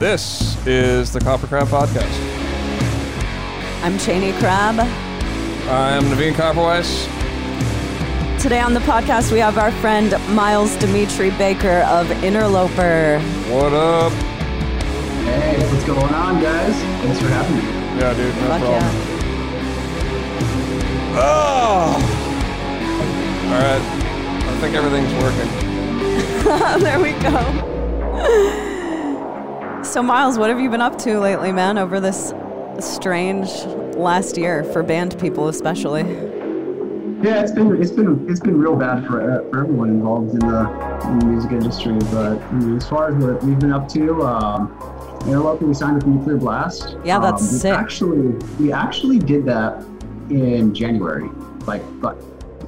This is the Copper Crab Podcast. I'm Cheney Crab. I'm Navene Koperweis. Today on the podcast, we have our friend Miles Dimitri Baker of Interloper. What up? Hey, what's going on, guys? Thanks for having me. Yeah, dude, no Fuck problem. yeah. Oh! All right. I think everything's working. there we go. So, Miles, what have you been up to lately, man, over this strange last year for band people, especially? Yeah, it's been it's been it's been real bad for uh, for everyone involved in the, in the music industry. But I mean, as far as what we've been up to, um, you know, luckily we signed with Nuclear Blast. Yeah, that's um, sick. Actually, we actually did that in January, like but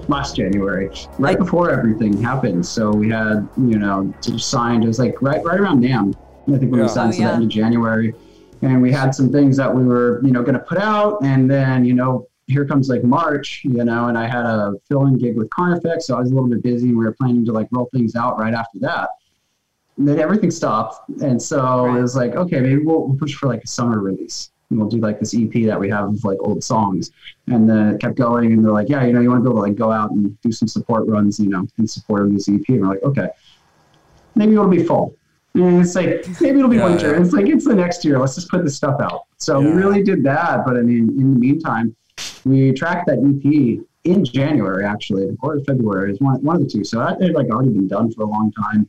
last January, right Like- before everything happened. So we had you know signed. It was like right right around NAMM. I think when Yeah. we signed Oh, to that yeah. in January. And we had some things that we were, you know, going to put out, and then, you know, here comes like March, you know, and I had a fill-in gig with Carnifex, so I was a little bit busy. and We were planning to like roll things out right after that. And then everything stopped, and so Right. it was like, okay, maybe we'll, we'll push for like a summer release. And we'll do like this EP that we have of like old songs, and then it kept going. And they're like, yeah, you know, you want to be able to like go out and do some support runs, you know, in support of this EP. And we're like, okay, maybe it'll be fall. And it's like maybe it'll be Yeah, winter. yeah. It's like it's the next year. Let's just put this stuff out. So we really did that. But I mean, in the meantime, we tracked that EP in January actually, or February is one one of the two. So that had like already been done for a long time.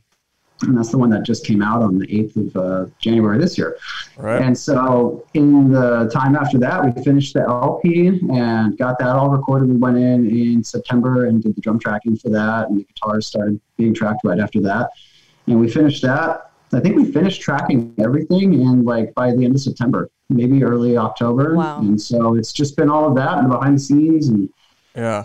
And that's the one that just came out on the 8th of uh, January this year. Right? And so, in the time after that, we finished the LP and got that all recorded. We went in in September and did the drum tracking for that, and the guitars started being tracked right after that. And we finished that. I think we finished tracking everything and like by the end of September, maybe early October. Wow. And so it's just been all of that and behind the scenes and yeah.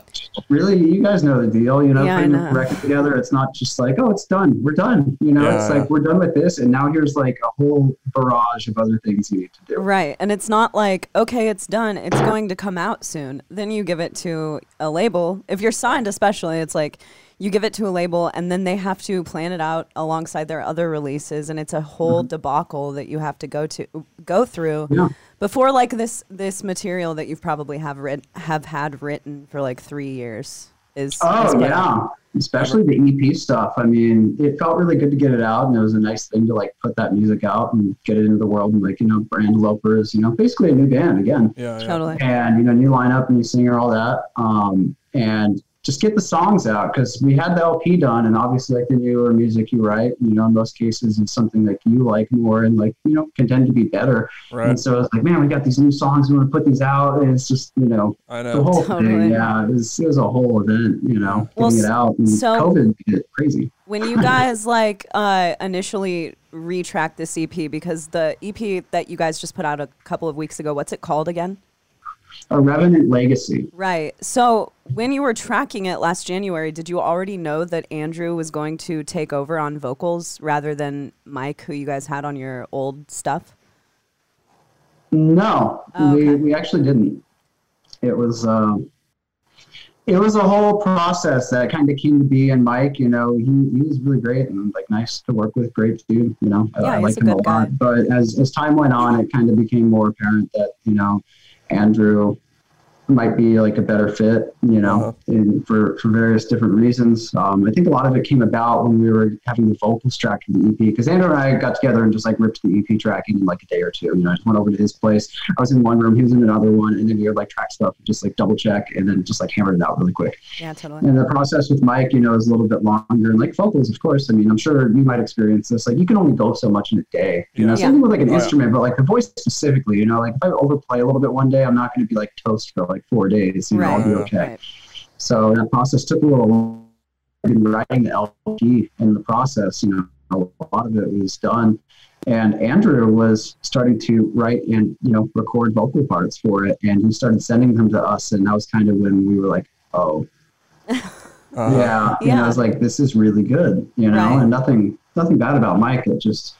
really you guys know the deal you know Yeah, I putting know. a record together it's not just like oh it's done we're done you know Yeah, it's yeah. like we're done with this and now here's like a whole barrage of other things you need to do Right. And it's not like, okay, it's done. It's going to come out soon. Then you give it to a label. If you're signed, especially, it's like you give it to a label and then they have to plan it out alongside their other releases. And it's a whole debacle that you have to go to go through Mm-hmm. Yeah. Before like this this material that you've probably have writ- have had written for like three years is is oh put yeah especially the ep stuff i mean it felt really good to get it out and it was a nice thing to like put that music out and get it into the world and like you know brand lopers you know basically a new band again Yeah. yeah. totally and you know new lineup, new singer, all that, um, and just get the songs out because we had the LP done, and obviously like the newer music you write, you know, in most cases is something that you like more and like you know can tend to be better. Right. And so it's like, man, we got these new songs, we want to put these out, and it's just you know I the know. whole Totally. thing. Yeah, it was, it was a whole event, you know, Well, getting it out. And so- COVID made it crazy. when you guys like uh, initially retracked this EP because the EP that you guys just put out a couple of weeks ago, what's it called again? A Revenant Legacy. Right. So when you were tracking it last January, did you already know that Andrew was going to take over on vocals rather than Mike, who you guys had on your old stuff? No, Oh, okay. we, we actually didn't. It was um, it was a whole process that kind of came to be. And Mike, you know, he, he was really great and like nice to work with, great dude. You know, I, Yeah, I he's like a him a lot. guy. But as as time went on, it kind of became more apparent that you know Andrew might be like a better fit, you know, Uh-huh. in, for, for various different reasons. Um, I think a lot of it came about when we were having the vocals track in the EP because Andrew and I got together and just like ripped the EP tracking in like a day or two. You know, I just went over to his place. I was in one room, he was in another one, and then we would like track stuff, and just like double check, and then just like hammered it out really quick. Yeah, totally. And the process with Mike, you know, is a little bit longer. And like vocals, of course, I mean, I'm sure you might experience this. Like, you can only go so much in a day. You know, Yeah. same thing with like an Oh, yeah. instrument, but like the voice specifically, you know, like if I overplay a little bit one day, I'm not going to be like toast for like four days. You know, I'll be okay. Right. So that process took a little longer. In writing the LP in the process, you know, a lot of it was done. And Andrew was starting to write and, you know, record vocal parts for it. And he started sending them to us. And that was kind of when we were like, oh, Uh-huh. yeah, you know, I was like, this is really good, you know, Right. and nothing, nothing bad about Mike. It just,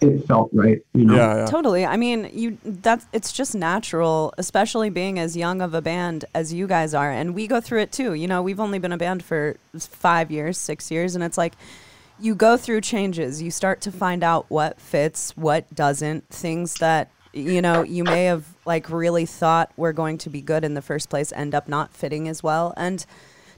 it felt right, you know. Yeah. Yeah. Totally. I mean, you that's it's just natural, especially being as young of a band as you guys are, and we go through it too. You know, we've only been a band for five years, six years, and it's like you go through changes. You start to find out what fits, what doesn't, things that you know you may have like really thought were going to be good in the first place end up not fitting as well. And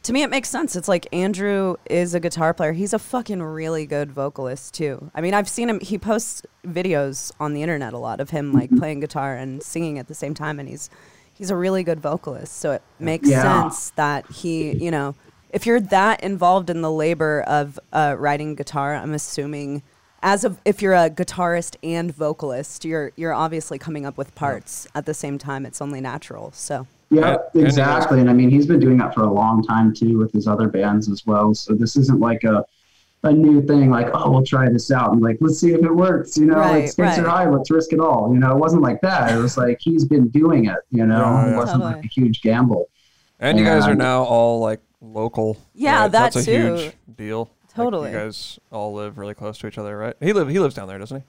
to me, it makes sense. It's like Andrew is a guitar player. He's a fucking really good vocalist too. I mean, I've seen him. He posts videos on the internet a lot of him like playing guitar and singing at the same time, and he's he's a really good vocalist. So it makes Yeah. sense that he, you know, if you're that involved in the labor of uh, writing guitar, I'm assuming as of if you're a guitarist and vocalist, you're you're obviously coming up with parts at the same time. It's only natural. So Yeah, And- and you guys- exactly. And I mean, he's been doing that for a long time too with his other bands as well. So this isn't like a a new thing. Like, oh, we'll try this out and like let's see if it works. You know, Right, like stakes are right. high, let's risk it all. You know, it wasn't like that. It was like he's been doing it. You know, Yeah, it wasn't like a huge gamble. And you guys are now all like local. Yeah, right? that That's a too. huge deal. Like, Totally. you guys all live really close to each other, right? He live he lives down there, doesn't he?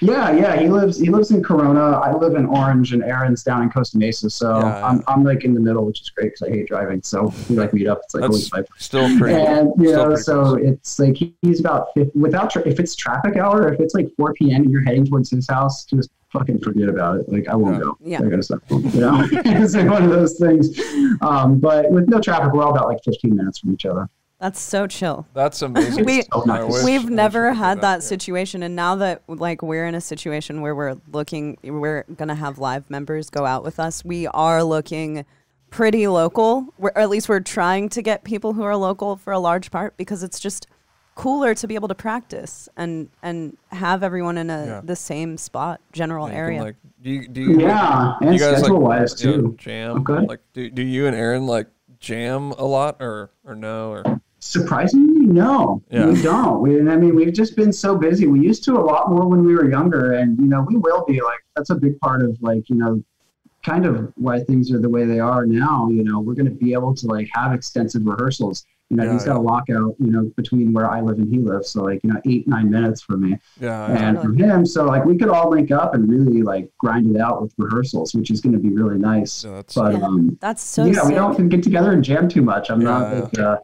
Yeah, yeah. He lives he lives in Corona. I live in Orange, and Aaron's down in Costa Mesa. So Yeah, yeah. I'm I'm like in the middle, which is great because I hate driving. So we like meet up. It's like holy That's five. still pretty. and you still know, so close. it's like he's about 50, without tra- if it's traffic hour, if it's like 4 p.m. and you're heading towards his house, just fucking forget about it. Like I won't Yeah. go. Yeah. I gotta stop. You know, it's like one of those things. Um, but with no traffic, we're all about like 15 minutes from each other. That's so chill. That's amazing. we, so nice. We've never had that yeah. situation, and now that like we're in a situation where we're looking, we're gonna have live members go out with us. We are looking pretty local, we're, or at least we're trying to get people who are local for a large part because it's just cooler to be able to practice and and have everyone in a Yeah. the same spot, general Yeah, you can, area. like, do you do you, Yeah, do and you guys schedule like wise you know, too. jam? Okay. Like, do do you and Aaron like jam a lot or or no or Surprisingly, no, Yeah. we don't. We, I mean, we've just been so busy. We used to a lot more when we were younger, and you know, we will be like that's a big part of like you know, kind of why things are the way they are now. You know, we're going to be able to like have extensive rehearsals. You know, Yeah, he's got a lockout. You know, between where I live and he lives, so like you know, eight nine minutes for me yeah, yeah. and from him. So like we could all link up and really like grind it out with rehearsals, which is going to be really nice. Yeah, that's- but Yeah. um, That's so yeah, sick. we don't get together and jam too much. I'm not Yeah, like uh,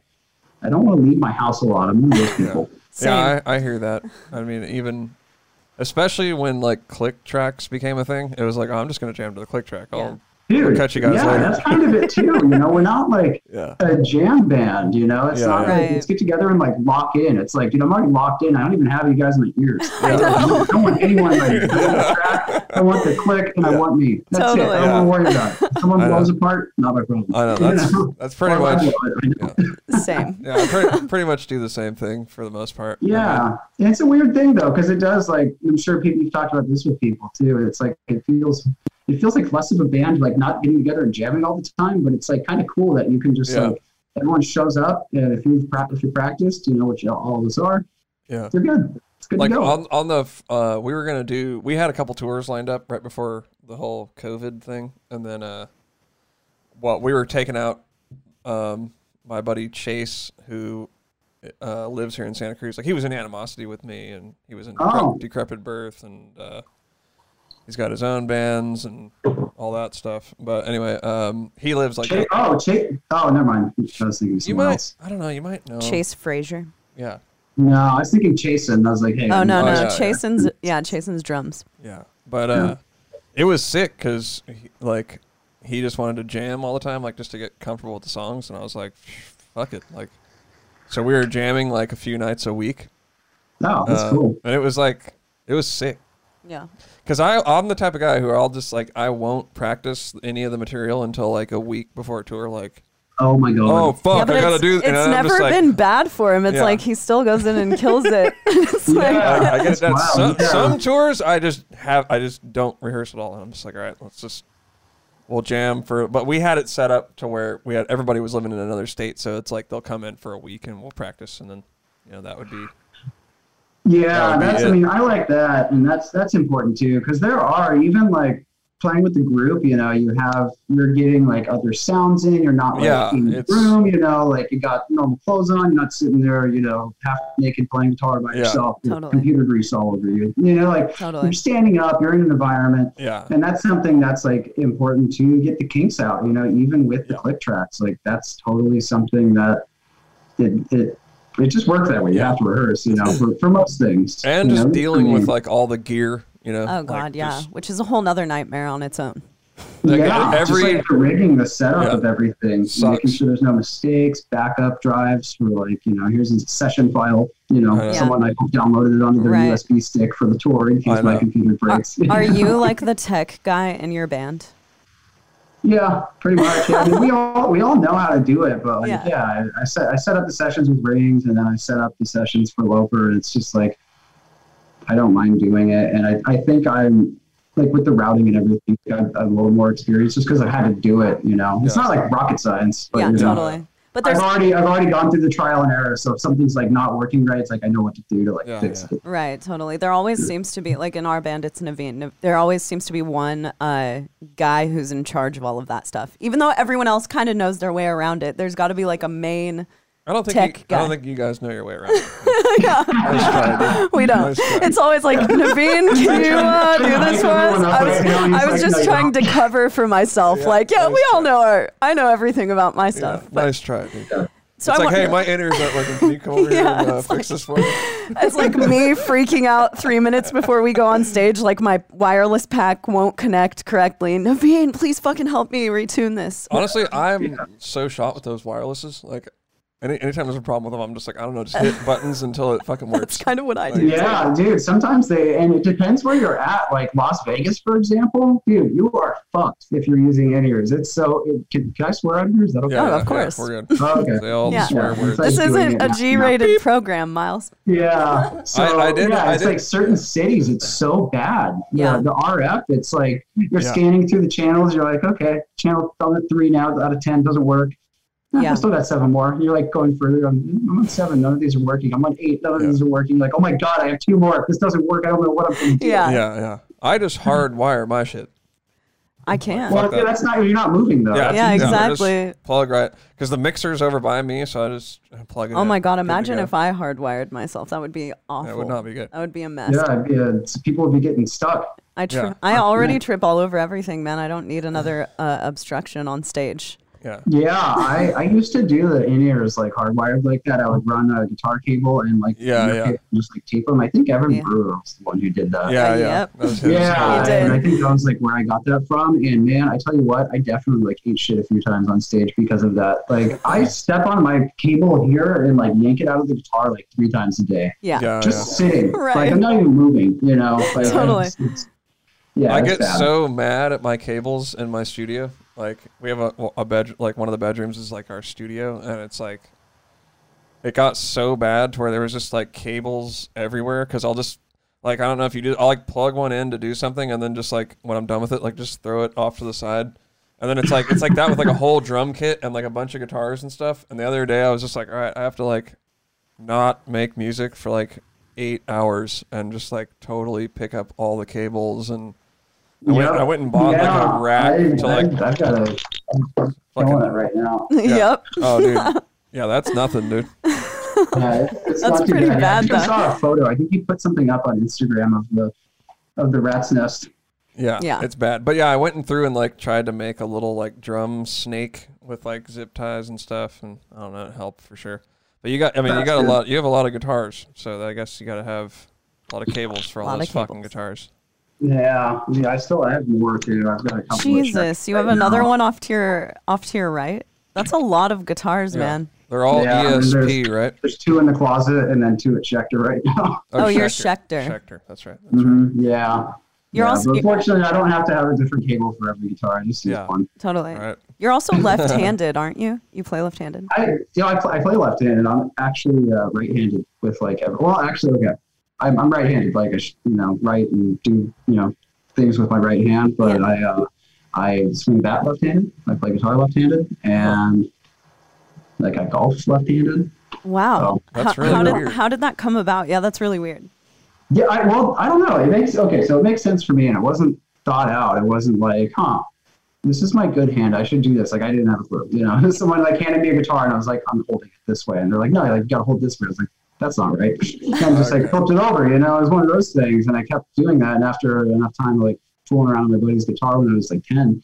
I don't want to leave my house a lot. I'm one of those people. Same. Yeah, I, I hear that. I mean, even especially when like click tracks became a thing, it was like, oh, I'm just gonna jam to the click track. I'll, Dude, catch you guys yeah, later. that's kind of it too. You know, we're not like yeah, a jam band. You know, it's Yeah, not yeah. like let's get together and like lock in. It's like you know, I'm already locked in. I don't even have you guys in my ears. I know. I don't want anyone like doing the track. I want the click and I want me. That's Totally. it. I don't want to worry about it. Someone I blows apart, not my problem. I know You that's know? that's pretty Or much. blow it, I know. Same. Yeah, I pretty, pretty much do the same thing for the most part. I Yeah, and it's a weird thing though, because it does like I'm sure people you've talked about this with people too. It's like it feels it feels like less of a band, like not getting together and jamming all the time, but it's like kind of cool that you can just Yeah. like everyone shows up and if you've pra- if you practiced, you know what you, all of us are, yeah. you're good. It's good like go. on on the uh we were gonna do we had a couple tours lined up right before the whole covid thing and then uh well we were taking out um my buddy chase who uh lives here in santa cruz like he was in animosity with me and he was in Oh. decrepit birth and uh he's got his own bands and all that stuff but anyway um he lives like Cha- oh, Cha- oh, never mind. I was thinking you might else. i don't know you might know Chase Fraser. yeah No, I was thinking Chasen. I was like, hey. Oh no, Oh, no, yeah, yeah. Chasen's yeah, Chasen's drums. Yeah, but uh, it was sick because like he just wanted to jam all the time, like just to get comfortable with the songs, and I was like, fuck it, like. So we were jamming like a few nights a week, No, that's uh, cool. and it was like it was sick. Yeah. Cause I I'm the type of guy who I'll just like I won't practice any of the material until like a week before a tour. Like, Oh my god. oh fuck, yeah, I gotta it's, do. it's I'm never like, been bad for him. It's Yeah. like he still goes in and kills it. it's like, I, I get That's that. Some, yeah. some tours I just have I just don't rehearse at all, and I'm just like, all right, let's just we'll jam for. But we had it set up to where we had everybody was living in another state, so it's like they'll come in for a week and we'll practice, and then you know that would be That Yeah, oh, would that's. it. I mean, I like that, and that's that's important too, because there are even like playing with the group. You know, you have you're getting like other sounds in. You're not like Yeah, in the room. You know, like you got normal clothes on. You're not sitting there. You know, half naked playing guitar by Yeah. yourself. with Totally. Computer grease all over you. You know, like Totally. you're standing up. You're in an environment. yeah And that's something that's like important to get the kinks out, you know, even with the Yeah. click tracks. Like that's totally something that it, it it just works that way. You have to rehearse, you know, for, for most things. and just know? dealing I with mm. like all the gear, you know. Oh like, God, yeah, just- which is a whole nother nightmare on its own. like, yeah, every- just like the rigging, the setup Yeah. of everything, Sucks. making sure there's no mistakes, backup drives for like, you know, here's a session file. You know, I know. someone I downloaded it onto their Right. USB stick for the tour in case my know. computer Are, breaks. are you like the tech guy in your band? Yeah, pretty much. Yeah. I mean, we all we all know how to do it, but like, Yeah. yeah, I, I set I set up the sessions with rings, and then I set up the sessions for Loper. It's just like I don't mind doing it, and I, I think I'm like with the routing and everything. I'm, a little more experienced just because I had to do it. You know, it's Yeah. not like rocket science, but yeah, you know, totally. But I've already I've already gone through the trial and error. So if something's like not working right, it's like I know what to do to like Yeah, fix yeah. it. Right, totally. There always seems to be like in our band, it's Navene. There always seems to be one uh, guy who's in charge of all of that stuff. Even though everyone else kind of knows their way around it, there's got to be like a main. I don't think tech you, I don't think you guys know your way around. it. Nice try, dude. We don't. Nice. It's always like Navene, can you uh, do this for us? I was, I was just trying to cover for myself. Yeah, like, yeah, nice we all try. know our. I know everything about my stuff. But, nice try, dude. so it's I like, want, hey, my in ears aren't working. Can you come over here Yeah, and uh, it's fix this for me? It's like me freaking out three minutes before we go on stage. Like my wireless pack won't connect correctly. Navene, please fucking help me retune this. Honestly, I'm so shot with those wirelesses. Like, any, anytime there's a problem with them, I'm just like, I don't know, just hit buttons until it fucking works. That's kind of what I do. Yeah, dude. Sometimes they, and it depends where you're at. Like Las Vegas, for example, dude, you are fucked if you're using in ears. It's so. It, can, can I swear on here? Is that okay? Yeah, Oh, yeah, of course. Yeah, we're good. Oh, okay. They all Yeah. swear Yeah. words. Like This doing isn't it a now. G-rated program, Miles. Yeah. So I did- Yeah, I it's did- like certain cities, it's so bad. Yeah. The, the RF, it's like you're Yeah. scanning through the channels. You're like, okay, channel three now out of ten doesn't work. Yeah. I still got seven more. You're like going further. I'm, I'm on seven. None of these are working. I'm on eight. None of these are working. Like, oh my god, I have two more. If this doesn't work, I don't know what I'm going to do. Yeah. yeah, yeah. I just hardwire my shit. I can't. Well, yeah, that's not. You're not moving though. Yeah, Yeah, just exactly. plug right because the mixer's over by me, so I just plug it. Oh in. my god! Imagine if I hardwired myself. That would be awful. That would not be good. That would be a mess. Yeah, it'd be a, people would be getting stuck. I tri- Yeah. I already trip all over everything, man. I don't need another uh, obstruction on stage. Yeah. Yeah, I, I used to do the in ears like hardwired like that. I would run a guitar cable and like Yeah, yeah. tape and just like tape them. I think Evan Yeah. Brewer was the one who did that. Yeah, yeah. yep. That. Yeah, and I think that was like where I got that from. And man, I tell you what, I definitely like ate shit a few times on stage because of that. Like I step on my cable here and like yank it out of the guitar like three times a day, Yeah. Yeah, just sitting. Right. Like I'm not even moving. You know. Like, I Totally. just- it's- yeah, I get bad. so mad at my cables in my studio. Like we have a a bed like one of the bedrooms is like our studio, and it's like it got so bad to where there was just like cables everywhere. Because I'll just like I don't know if you do, I'll like plug one in to do something, and then just like when I'm done with it, like just throw it off to the side. And then it's like it's like that with like a whole drum kit and like a bunch of guitars and stuff. And the other day I was just like, all right, I have to like not make music for like eight hours and just like totally pick up all the cables and I went, Yep. I went and bought like a rack I, to like I, I've got a. I'm fucking showing it right now. yep. oh dude yeah that's nothing dude Yeah, it's, it's That's pretty bad. bad, I think I saw a photo. I think he put something up on Instagram of the of the rat's nest. yeah Yeah. it's bad but yeah I went and through and like tried to make a little like drum snake with like zip ties and stuff and I don't know it helped for sure but you got I mean you That's got a lot you have a lot of guitars so I guess you got to have a lot of cables for all those fucking guitars Yeah, yeah. I still have more too. I've got a couple. Jesus, checks you have right another now. one off to your off to your right. That's a lot of guitars, Yeah. man. they're all Yeah, I mean, ESP right There's two in the closet and then two at Schecter right now. Oh, you're Schecter. Schecter that's right that's right. Mhm, Yeah. You're yeah, also but fortunately, I don't have to have a different cable for every guitar. I just use Yeah. one. totally. all right You're also left-handed, aren't you? You play left-handed. I, you know, I play, I play left-handed. I'm actually uh, right-handed with like, every, well, actually, okay, I'm, I'm right-handed. Like, I, you know, right and do, you know, things with my right hand. But Yeah. I, uh, I swing bat left-handed. I play guitar left-handed, and like I golf left-handed. Wow. That's how, really how did weird. how did that come about? Yeah, that's really weird. Yeah, I, well, I don't know. It makes okay, so it makes sense for me, and it wasn't thought out. It wasn't like, huh, this is my good hand. I should do this. Like I didn't have a clue. You know, someone like handed me a guitar, and I was like, I'm holding it this way, and they're like, no, like you gotta hold this way. I was like, that's not right. And I just like flipped it over. You know, it was one of those things, and I kept doing that. And after enough time, like fooling around with my buddy's guitar when I was like ten.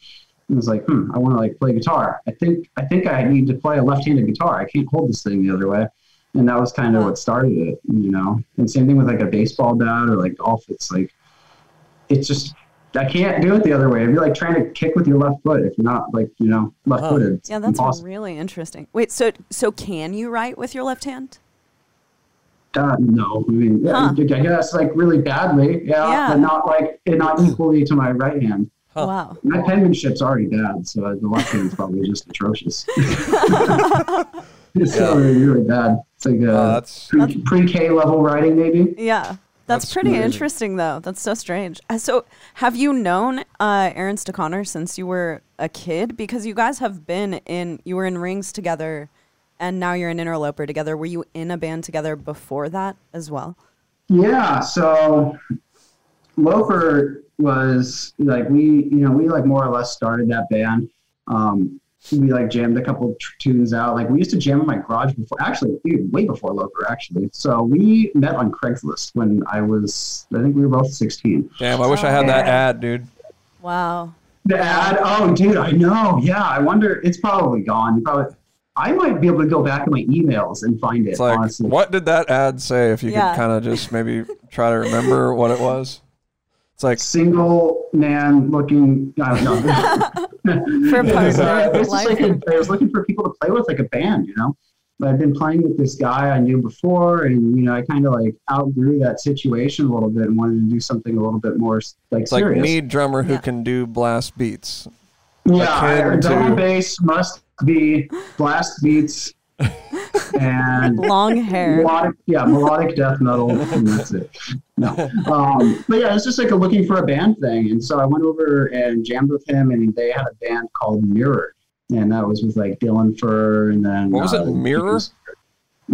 I was like, hmm, I want to like play guitar. I think I think I need to play a left-handed guitar. I can't hold this thing the other way. and that was kind of what started it. You know, and same thing with like a baseball bat or like golf. It's like it's just I can't do it the other way. It'd be like trying to kick with your left foot if you're not like you know left footed. Yeah, that's impossible. really interesting. Wait, so so can you write with your left hand? No, I mean, huh. I guess like really badly, yeah, yeah. but not like not equally to my right hand. Huh. Wow. My penmanship's already bad, so the left hand's probably just atrocious. it's yeah. really, really bad. It's like a uh, pre K level writing, maybe. Yeah. That's, That's pretty amazing. interesting, though. That's so strange. Uh, so, have you known uh, Aaron Stechauner since you were a kid? Because you guys have been in, you were in rings together, and now you're an interloper together. Were you in a band together before that as well? Yeah. So, Loper was like we, you know, we like more or less started that band. Um, we like jammed a couple tunes out. Like we used to jam in my garage before, actually, dude, way before Loper, actually. So we met on Craigslist when I was, I think we were both 16. Damn, I wish I had that ad, dude. Wow. The ad? Oh, dude, I know. Yeah, I wonder, it's probably gone. You probably, I might be able to go back in my emails and find it. It's like, honestly. what did that ad say? If you yeah. could kind of just maybe try to remember what it was. It's like single man looking. I don't know. for a partner, it's just like a, I was looking for people to play with, like a band. You know, I've been playing with this guy I knew before, and you know, I kind of like outgrew that situation a little bit and wanted to do something a little bit more like it's serious. like need drummer who yeah. can do blast beats. Yeah, drum and bass must be blast beats and long hair. Melodic, yeah, melodic death metal, and that's it. No, um, but yeah, it's just like a looking for a band thing, and so I went over and jammed with him, and they had a band called Mirror, and that was with like Dylan Fur, and then what was uh, it? Mirror.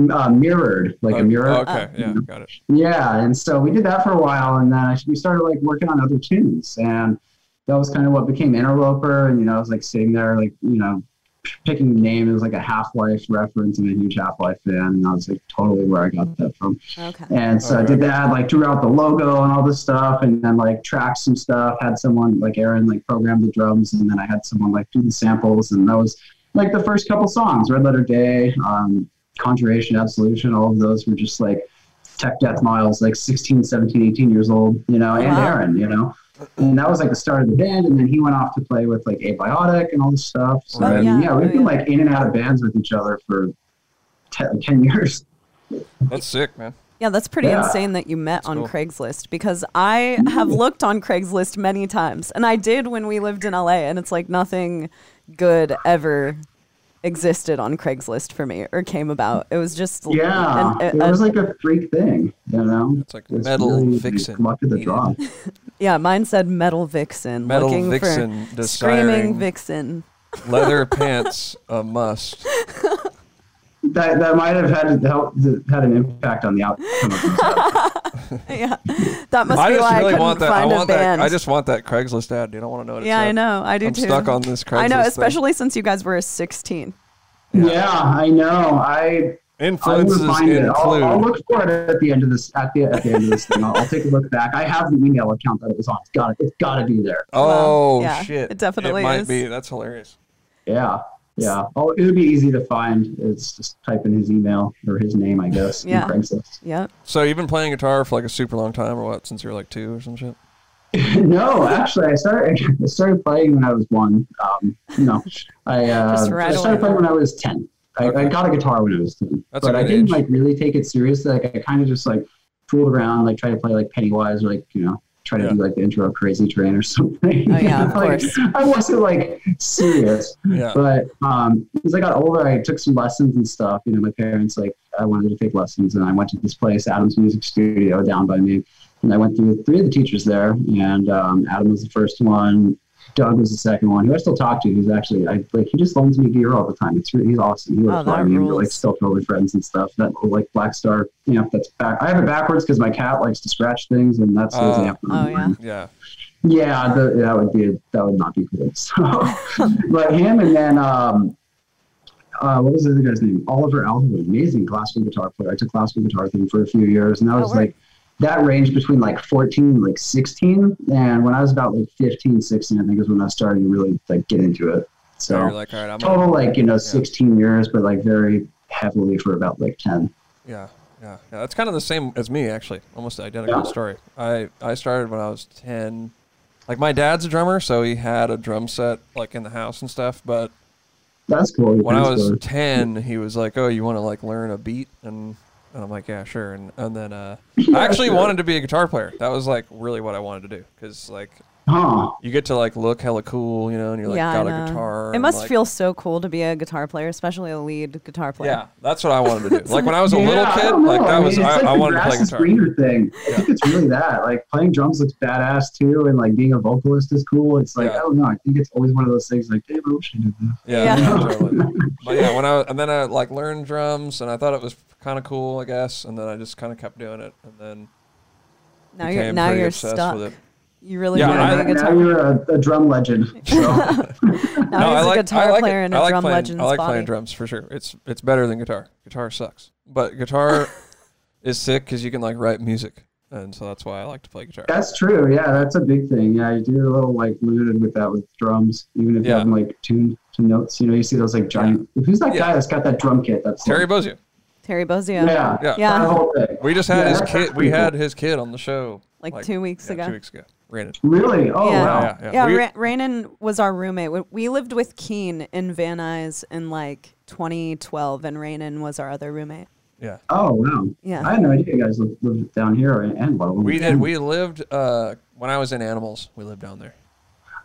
Uh, mirrored, like a mirror. okay, yeah, got it. Yeah, and so we did that for a while, and then we started like working on other tunes, and that was kind of what became Interloper. And you know, I was like sitting there, like you know, picking the name is like a Half Life reference. and a huge Half Life fan, and I was like totally where I got that from. Okay. And so I did that, like drew out the logo and all this stuff, and then like tracked some stuff. Had someone like Aaron like program the drums, and then I had someone like do the samples, and that was like the first couple songs. Red Letter Day, um, Conjuration, Absolution, all of those were just like tech death miles, like 16, 17, 18 years old, you know, and wow. Aaron, you know and that was like the start of the band. And then he went off to play with like Abiotic and all this stuff. So oh, yeah. yeah. we've oh, been like in and out of bands with each other for 10, 10 years. That's sick, man. Yeah, that's pretty yeah. insane that you met that's on cool. Craigslist because I have looked on Craigslist many times, and I did when we lived in LA, and it's like nothing good ever existed on Craigslist for me or came about. It was just yeah, an, a, it was like a freak thing, you know. It's like it's metal really vixen. Luck of the draw. yeah, mine said metal vixen. Metal looking vixen, for screaming vixen. Leather pants, a must. That, that might have had had an impact on the outcome of yeah, that must I be why really I want that. I want that. I just want that Craigslist ad, dude. I want to know what Yeah, I know. I do I'm too. Stuck on this Craigslist. I know, especially thing. since you guys were 16. Yeah, yeah I know. I influences I include. I'll, I'll, look for it at the end of this. At the at the end of this thing, I'll, I'll, take a look back. I have the email account that it was on. It's got it's got to be there. Oh well, yeah, shit! It definitely it might is. be. That's hilarious. Yeah. Yeah, oh, it would be easy to find. It's just type in his email or his name, I guess. Yeah. Craigslist. Yeah. So you've been playing guitar for like a super long time, or what? Since you were like two or some shit. no, actually, I started. I started playing when I was one. Um, no, I, uh, I started playing when I was ten. I, okay. I, got a guitar when I was ten, That's but I didn't age. like really take it seriously. Like I kind of just like fooled around, like try to play like Pennywise, or like you know try to do like the intro of Crazy Train or something. Oh yeah, of like, course. I wasn't like serious. Yeah. But um, as I got older, I took some lessons and stuff. You know, my parents like I wanted to take lessons, and I went to this place, Adams Music Studio, down by me, and I went through three of the teachers there, and um, Adam was the first one. Doug was the second one, who I still talk to. He's actually, I like, he just loans me gear all the time. It's really, he's awesome. He works oh, for me. We're like still totally friends and stuff. That like Black Star, you know, that's back. I have it backwards because my cat likes to scratch things, and that's uh, his amp. Oh yeah, yeah, yeah. The, that would be that would not be cool. So, but him and then um, uh, what was the other guy's name? Oliver Alhood, amazing classical guitar player. I took classical guitar with him for a few years, and that oh, was like that ranged between like 14 like 16. And when I was about like 15, 16, I think is when I started to really like get into it. So like, right, total gonna, like, you know, yeah. 16 years, but like very heavily for about like 10. Yeah, yeah, yeah. That's kind of the same as me, actually. Almost identical Yeah. story. I I started when I was ten. Like my dad's a drummer, so he had a drum set like in the house and stuff. But That's cool. when I was cool. ten, he was like, "Oh, you want to like learn a beat?" And and I'm like, "Yeah, sure." And and then uh, I Yeah, actually sure. wanted to be a guitar player. That was like really what I wanted to do because like Huh. you get to like look hella cool, you know, and you're like yeah, got a guitar. It must like- feel so cool to be a guitar player, especially a lead guitar player. Yeah, that's what I wanted to do. Like when I was a Yeah, little kid, like that I mean, was it's I, like I wanted to play grass is guitar. greener thing. I think it's really that. Like playing drums looks badass too, and like being a vocalist is cool. It's like Yeah. I don't know. I think it's always one of those things. Like, damn, I wish I did that. Yeah, Yeah. yeah, totally. But yeah, when I and then I like learned drums, and I thought it was kind of cool, I guess, and then I just kind of kept doing it, and then Now you're now you're stuck. with it. You really Yeah, want to be a now guitar. you're uh, a, a drum legend. So. Now no, he's I a like guitar I like player it. in I a like drum playing, legend's I like body. playing drums for sure. It's it's better than guitar. Guitar sucks, but guitar is sick because you can like write music, and so that's why I like to play guitar. That's true. Yeah, that's a big thing. Yeah, you do a little like limited with that with drums, even if you Yeah. have them like tuned to notes. You know, you see those like giant. Who's that Yeah. guy that's got that drum kit? That's Terry like, Bozzio. Terry Bozzio. Yeah, Yeah. Yeah. That. We just had Yeah, his kid. We had his kid on the show Like two weeks yeah, ago. Two weeks ago, Brandon. Really? Oh yeah. wow. Yeah, yeah. Yeah, We- Ra- was our roommate. We, we lived with Keen in Van Nuys in like 2012, and Rainon was our other roommate. Yeah, Oh wow. Yeah. I had no idea you guys lived, lived down here and, and Loveland. we did. We lived uh, when I was in Animals. We lived down there.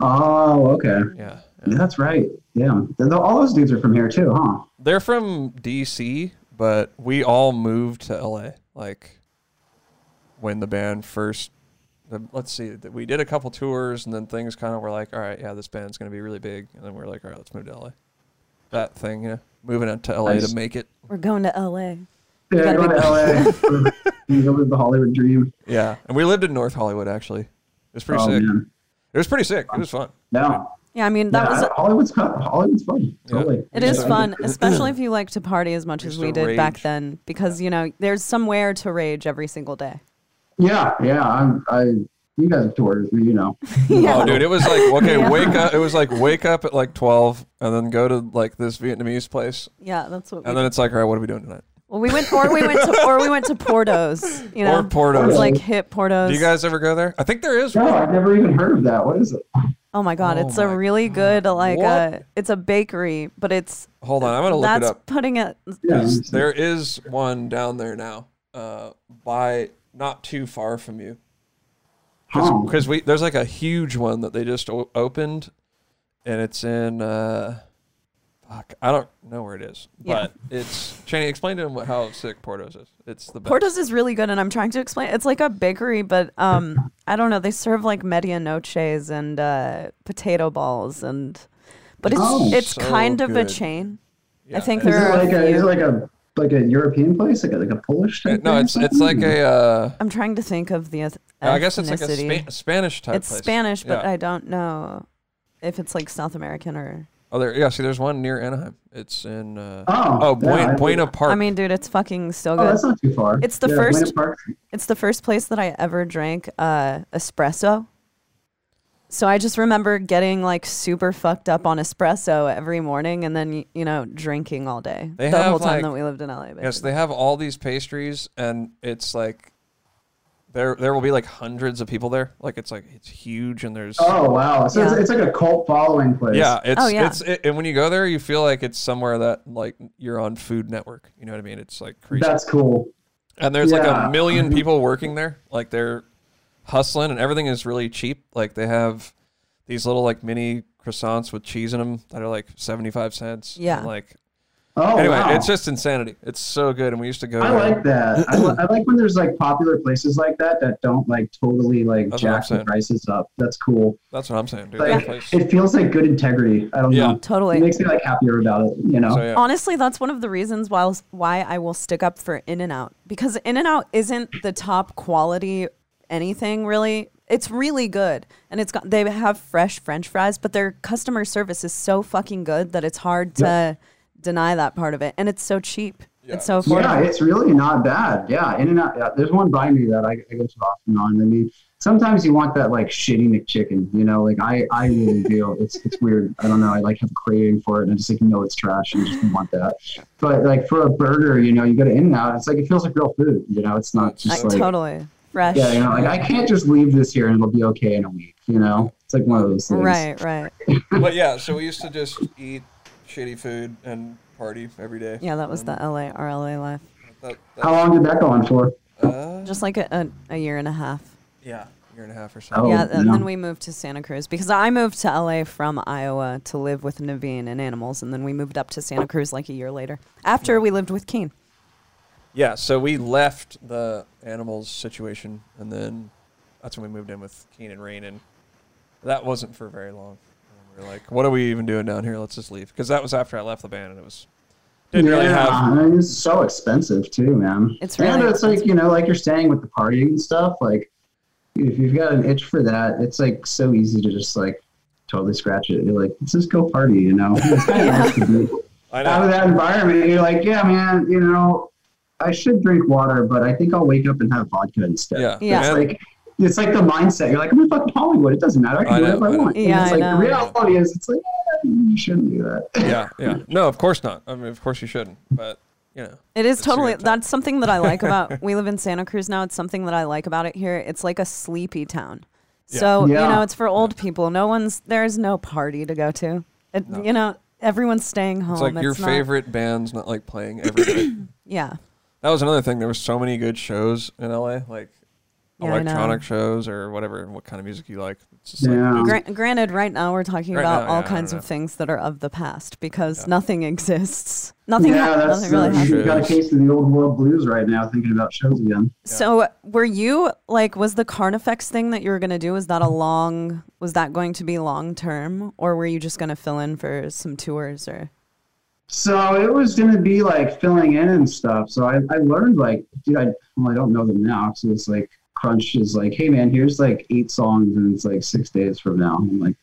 Oh okay. Yeah, Yeah, that's right. Yeah, Th- th- all those dudes are from here too, huh? they're from DC, but we all moved to LA. Like when the band first. The, let's see. th- We did a couple tours, and then things kind of were like, all right, yeah, this band's gonna be really big, and then we're like, all right, let's move to LA. That thing, you know, moving out to LA Nice. to make it. We're going to LA. Yeah, gotta going to LA. you go live the Hollywood dream. Yeah, and we lived in North Hollywood actually. It was pretty oh sick. man. It was pretty sick. It was fun. No. Yeah, I mean that yeah, was Hollywood's fun. Hollywood's fun. Yeah. Totally. It is Yeah. fun, especially if you like to party as much as we to did back then, because you know there's somewhere to rage every single day. Yeah, yeah. I'm. I. You guys have toured me, you know. Oh, yeah. Oh, dude, it was like okay, Yeah. wake up. It was like wake up at like twelve, and then go to like this Vietnamese place, Yeah, that's what. We and then it's like, all right, what are we doing tonight? well, we went, or we went to, or we went to Portos. You know, Or Portos. It was like hit Portos. Do you guys ever go there? I think there is. No, one. I've never even heard of that. What is it? Oh my god, Oh it's my a really good like What? uh it's a bakery, but it's Hold on, I'm gonna look that's it up. putting it Yeah, 'Cause there is one down there now, uh, by not too far from you. Huh. Because we there's like a huge one that they just o- opened, and it's in. Uh, fuck, I don't know where it is, Yeah. but it's. Cheney, explain to him what, how sick Portos is. It's the best. Portos is really good and I'm trying to explain it's like a bakery, but um I don't know, they serve like medianoches and uh potato balls and but it's Oh. it's So kind of a good. chain. Yeah, I think it's- Is there it are like a a, is few. it like a like a European place, like a, like a Polish Uh, type? no, thing or it's it's like something? a. Uh, I'm trying to think of the eth- I guess it's like a ethnicity. Spa- Spanish type It's place. Spanish, but Yeah. I don't know if it's like South American or Oh, there. Yeah, see, there's one near Anaheim. It's in. Uh, Oh, oh, yeah, Buena, I- Buena Park. I mean, dude, it's fucking so Oh, good. that's not too far. It's the Yeah, first- It's the first place that I ever drank uh, espresso. So I just remember getting like super fucked up on espresso every morning, and then you know drinking all day They the have, whole time like- that we lived in LA. Basically. yes, they have all these pastries, and it's like there there will be like hundreds of people there. Like it's like it's huge, and there's Oh wow! So Yeah. it's, it's like a cult following place. yeah, it's Oh, yeah. it's it, and when you go there, you feel like it's somewhere that like you're on Food Network. You know what I mean? It's like crazy. that's cool. And there's like a million people working there. Like they're hustling and everything is really cheap. Like they have these little like mini croissants with cheese in them that are like 75 cents. Yeah. And, like Oh anyway, wow. it's just insanity. It's so good and we used to go I there. like that. I, li- I like when there's like popular places like that that don't like totally like That's what I'm jack the prices up. That's cool. That's what I'm saying, dude. Like that place. it feels like good integrity. I don't Yeah. know. Totally. It makes me like happier about it. You know. So yeah. Honestly, that's one of the reasons why why I will stick up for In and Out because In and Out isn't the top quality anything really. It's really good, and it's got they have fresh French fries, but their customer service is so fucking good that it's hard to deny that part of it, and it's so cheap. It's so Yeah, it's really not bad. Yeah, in and out. Yeah, there's one by me that I, I go to off and on. I mean, sometimes you want that like shitty McChicken, you know, like I, I really do. It's, it's weird. I don't know. I like have a craving for it and I just like know it's trash and just want that. But like for a burger, you know, you go to In and Out, it's like, it feels like real food, you know, it's not just I, like, totally fresh. yeah, you know, like I can't just leave this here and it'll be okay in a week, you know, it's like one of those things. Right, right. but yeah, so we used to just eat shitty food and party every day. Yeah, that was Um, the LA, our LA life. that- How long did that go on for? uh, Just like a, a, a year and a half. yeah, year and a half or so. Oh, yeah, and yeah. then we moved to Santa Cruz because I moved to LA from Iowa to live with Navene and animals, and then we moved up to Santa Cruz like a year later. After we lived with Keen. Yeah, so we left the animals situation, and then that's when we moved in with Keen and Rain, and that wasn't for very long. And we were like, "What are we even doing down here? Let's just leave." Because that was after I left the band, and it was didn't really have. I mean, it's so expensive too, man. It's and really it's like you know, like you're saying with the partying and stuff. Like, if you've got an itch for that, it's like so easy to just like totally scratch it. You're like, let's just go party, you know. It's kind of nice to be I out of that environment. You're like, yeah, man, you know, I should drink water, but I think I'll wake up and have vodka instead. Yeah, Yeah. It's and- like it's like the mindset. You're like, I'm in fucking Hollywood. It doesn't matter. I can I do know, whatever I, I know. want. And Yeah, it's I like know. the reality is, it's like eh, you shouldn't do that. yeah, yeah. No, of course not. I mean, of course you shouldn't. But you know, It is totally. That's something that I like about. we live in Santa Cruz now. It's something that I like about it here. It's like a sleepy town. Yeah. So you know, it's for old people. No one's there's no party to go to. It, No. You know, everyone's staying home. it's like your not- favorite band's not like playing every day. Yeah. that was another thing. There were so many good shows in LA, like Yeah, electronic shows or whatever. What kind of music you like? It's just Yeah. like, Gra- granted, right now we're talking Right about now, all yeah, kinds of things that are of the past because Yeah. nothing exists. Nothing. yeah, ha- that's nothing really uh, happens. you got a case of the old world blues right now. Thinking about shows again. So, were you like, was the Carnifex thing that you were gonna do? Was that a long? Was that going to be long term, or were you just gonna fill in for some tours? Or So it was gonna be like filling in and stuff. So I, I learned like, dude, I well I don't know them now. So it's like Crunch is like, hey man, here's like eight songs and it's like six days from now. I'm like,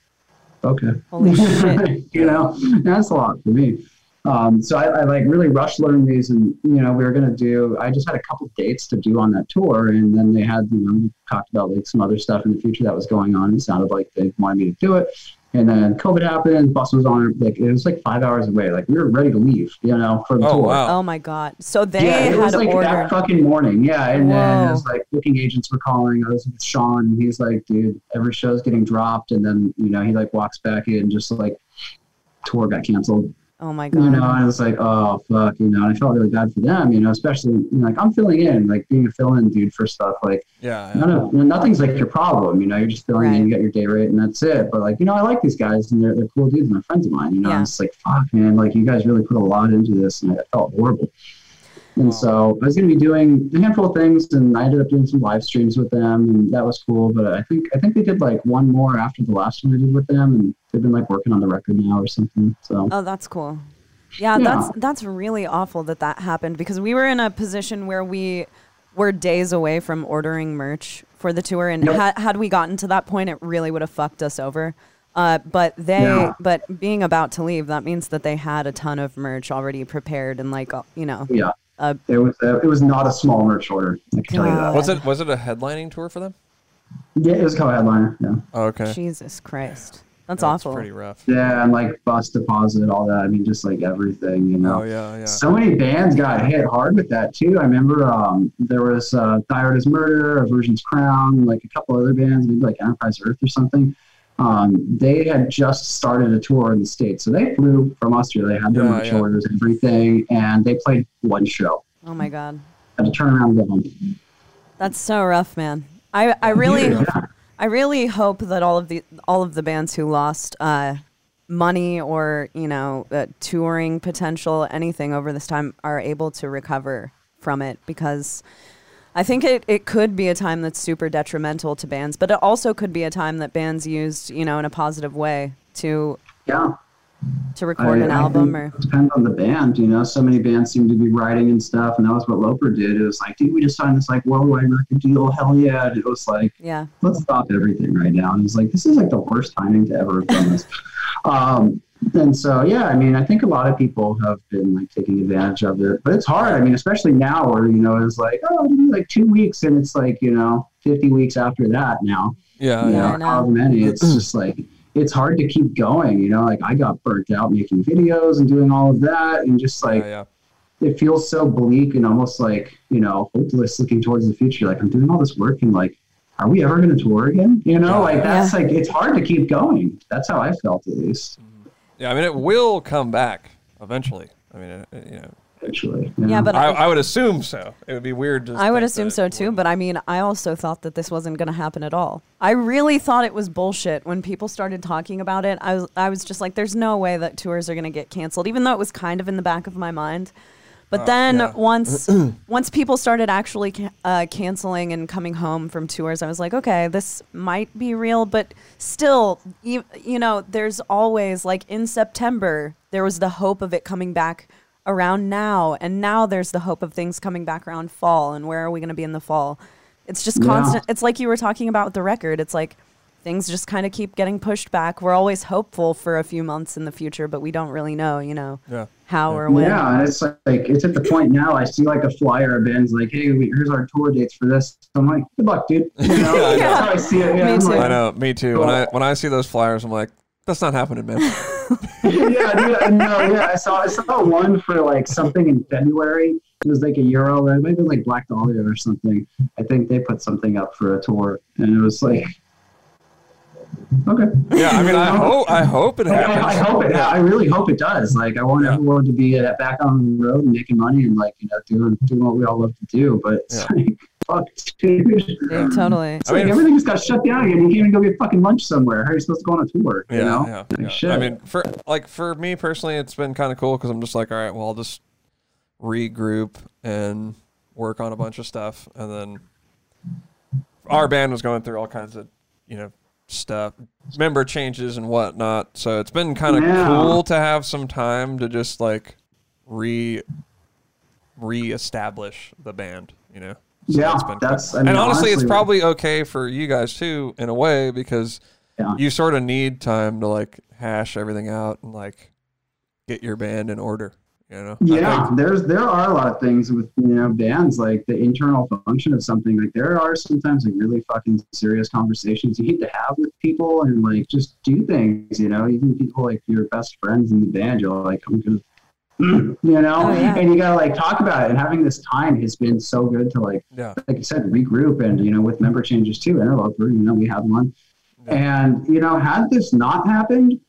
okay. holy shit! you know, that's a lot for me. Um, so I, I like really rushed learning these, and you know, we were gonna do. I just had a couple dates to do on that tour, and then they had, you know, talked about like some other stuff in the future that was going on. And it sounded like they wanted me to do it, and then COVID happened. Bus was on. Like it was like five hours away. Like we were ready to leave, you know, for the Oh, tour. wow. Oh my god! So they yeah, it had was like that fucking morning. Yeah, and then it was like booking agents were calling. I was with Sean, and he's like, "Dude, every show's getting dropped." And then you know he like walks back in, just like tour got canceled. Oh my god! You know, and it was like, oh fuck, you know, and I felt really bad for them. You know, especially you know, like I'm filling in, like being a fill-in dude for stuff. Like yeah, yeah. none of you know, nothing's like your problem. You know, you're just filling Right. in, you get your day rate, and that's it. But like, you know, I like these guys, and they're they're cool dudes, and they're friends of mine. You know, Yeah. and it's like, fuck, man, like you guys really put a lot into this, and I felt horrible. And Wow. so I was going to be doing a handful of things, and I ended up doing some live streams with them, and that was cool. But I think I think they did like one more after the last one I did with them, and they've been like working on the record now or something. So Oh, that's cool. Yeah, Yeah. that's that's really awful that that happened because we were in a position where we were days away from ordering merch for the tour, and Yep. ha- had we gotten to that point, it really would have fucked us over. Uh, but they, Yeah. but being about to leave, that means that they had a ton of merch already prepared and like uh, you know, yeah, uh, it was uh, it was not a small merch order. I can tell you that. Was it was it a headlining tour for them? Yeah, it was co-headliner. Yeah, Oh, okay. Jesus Christ, that's Yeah, awful. pretty rough. yeah, and like bus deposit, all that. I mean, just like everything, you know. Oh yeah, yeah. So many bands got hit hard with that too. I remember um, there was uh, Thy Art Is Murder, Aversion's Crown, like a couple other bands, maybe like Enterprise Earth or something. Um, they had just started a tour in the States. So they flew from Austria. They had their Yeah, merch yeah. orders, everything, and they played one show. Oh my god, Had to turn around and go home. that's so rough, man. I I really. I really hope that all of the all of the bands who lost uh, money or you know uh, touring potential, anything over this time, are able to recover from it because I think it, it could be a time that's super detrimental to bands, but it also could be a time that bands used you know in a positive way to Yeah. to record an I- I album or it depends on the band. You know, so many bands seem to be writing and stuff, and that was what Loper did. It was like, dude, we just signed this like worldwide record deal. Hell yeah! And it was like, yeah let's stop everything right now. And it's like, this is like the worst timing to ever have done this. um, and so yeah, I mean, I think a lot of people have been like taking advantage of it, but it's hard. I mean, especially now where you know it's like oh, it'll be like two weeks, and it's like you know fifty weeks after that now. Yeah, You Yeah, yeah. know, I many. It's just like it's hard to keep going. You know, like I got burnt out making videos and doing all of that, and just like yeah, yeah. it feels so bleak and almost like you know hopeless looking towards the future. Like I'm doing all this work and like, are we ever going to tour again? You know, like that's like it's hard to keep going. That's how I felt at least. Yeah, I mean, it will come back eventually. I mean, uh, you know, Actually, Yeah, but I, I, I would assume so. It would be weird. To I would assume so too. But I mean, I also thought that this wasn't going to happen at all. I really thought it was bullshit when people started talking about it. I was, I was just like, "There's no way that tours are going to get canceled," even though it was kind of in the back of my mind. But then yeah. once once people started actually ca- uh, canceling and coming home from tours, I was like, okay, this might be real. But still, you, you know, there's always like in September there was the hope of it coming back around now, and now there's the hope of things coming back around fall. And where are we going to be in the fall? It's just Yeah. constant. It's like you were talking about the record. It's like things just kind of keep getting pushed back. We're always hopeful for a few months in the future, but we don't really know, you know, Yeah. how or when. Yeah, and it's like, like it's at the point now. I see like a flyer of bands like, "Hey, we- here's our tour dates for this." I'm like, "Good luck, dude." You know, Yeah, I know. that's how I see it. Yeah, Me I'm too. like, I know. Me too. When I when I see those flyers, I'm like, that's not happening, man. yeah, dude, I know. Yeah, I saw I saw one for like something in February. It was like a euro, or maybe like Black Dahlia or something. I think they put something up for a tour, and it was like, okay. yeah, I mean, I hope I hope it I, happens. I hope it. I really hope it does. Like, I want Yeah. everyone to be uh, back on the road and making money and like you know doing doing what we all love to do. But it's Yeah. like, fuck, dude. Yeah, totally. It's I like mean, everything just got shut down again. You can't even go get fucking lunch somewhere. How are you supposed to go on a tour? Yeah, you know? yeah, Like, yeah. shit. I mean, for like for me personally, it's been kind of cool because I'm just like, all right, well, I'll just regroup and work on a bunch of stuff, and then our band was going through all kinds of, you know, stuff, member changes and whatnot. So it's been kind of Yeah. cool to have some time to just like re reestablish the band, you know. So Yeah, that's that's- I mean, and honestly, it's probably okay for you guys too, in a way, because Yeah. you sort of need time to like hash everything out and like get your band in order. You know. Yeah, there's there are a lot of things with you know bands like the internal function of something. Like there are sometimes like really fucking serious conversations you need to have with people and like just do things. You know, even people like your best friends in the band, you're like, I'm gonna, you know, Oh, yeah. and you gotta like talk about it. And having this time has been so good to like yeah. like you said, regroup and you know with member changes too. Interloper, you know, we had one, and you know, had this not happened,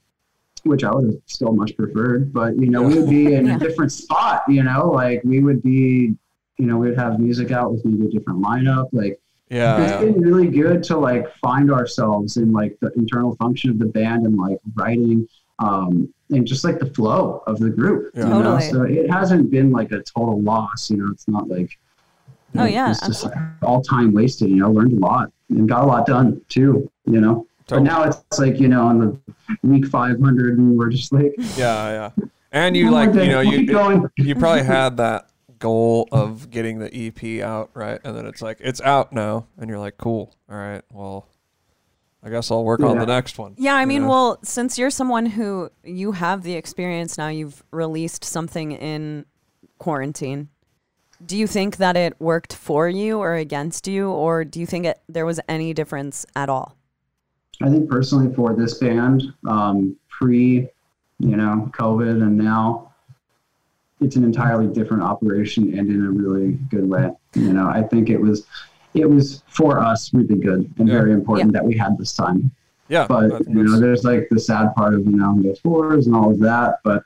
which I would have still much preferred, but you know, we would be in Yeah. a different spot. You know, like we would be, you know, we'd have music out with maybe a different lineup. Like Yeah. it's yeah. been really good to like find ourselves in like the internal function of the band and like writing. Um, and just like the flow of the group, Yeah. you know. Totally. So it hasn't been like a total loss, you know. It's not like Oh, yeah, it's just like all time wasted. You know, learned a lot and got a lot done too. You know, but now it's like you know on the week 500, and we're just like, Yeah, yeah. And you like, you know, you going. you probably had that goal of getting the EP out, right? And then it's like it's out now, and you're like, cool. All right, well, I guess I'll work on the next one. Yeah, I mean, know? well, since you're someone who you have the experience now, you've released something in quarantine. Do you think that it worked for you or against you, or do you think it, there was any difference at all? I think personally for this band, um, pre, you know, COVID, and now it's an entirely different operation and in a really good way. You know, I think it was, it was for us really good and Yeah. very important that we had this time. yeah, but you know there's like the sad part of you know the tours and all of that but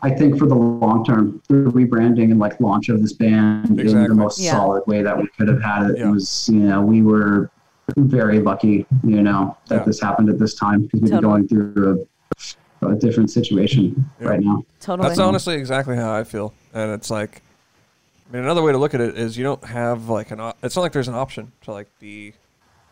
i think for the long term the rebranding and like launch of this band in the most Yeah. solid way that we could have had it Yeah. was you know we were very lucky you know that Yeah. this happened at this time because we've been going through a, a different situation Yeah. right now Totally. That's honestly exactly how I feel, and it's like, I mean, another way to look at it is you don't have like an, it's not like there's an option to like be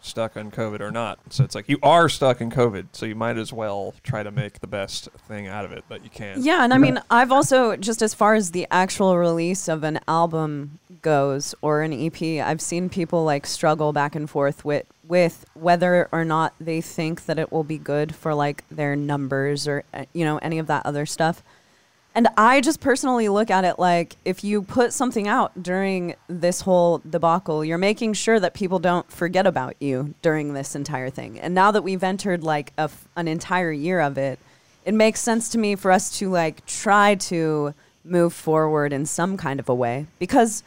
stuck on COVID or not. So it's like you are stuck in COVID, so you might as well try to make the best thing out of it that you can. Yeah, and I mean, I've also just as far as the actual release of an album goes or an EP, I've seen people like struggle back and forth with with whether or not they think that it will be good for like their numbers or uh, you know any of that other stuff. And I just personally look at it like if you put something out during this whole debacle, you're making sure that people don't forget about you during this entire thing. And now that we've entered like a f an entire year of it, it makes sense to me for us to like try to move forward in some kind of a way because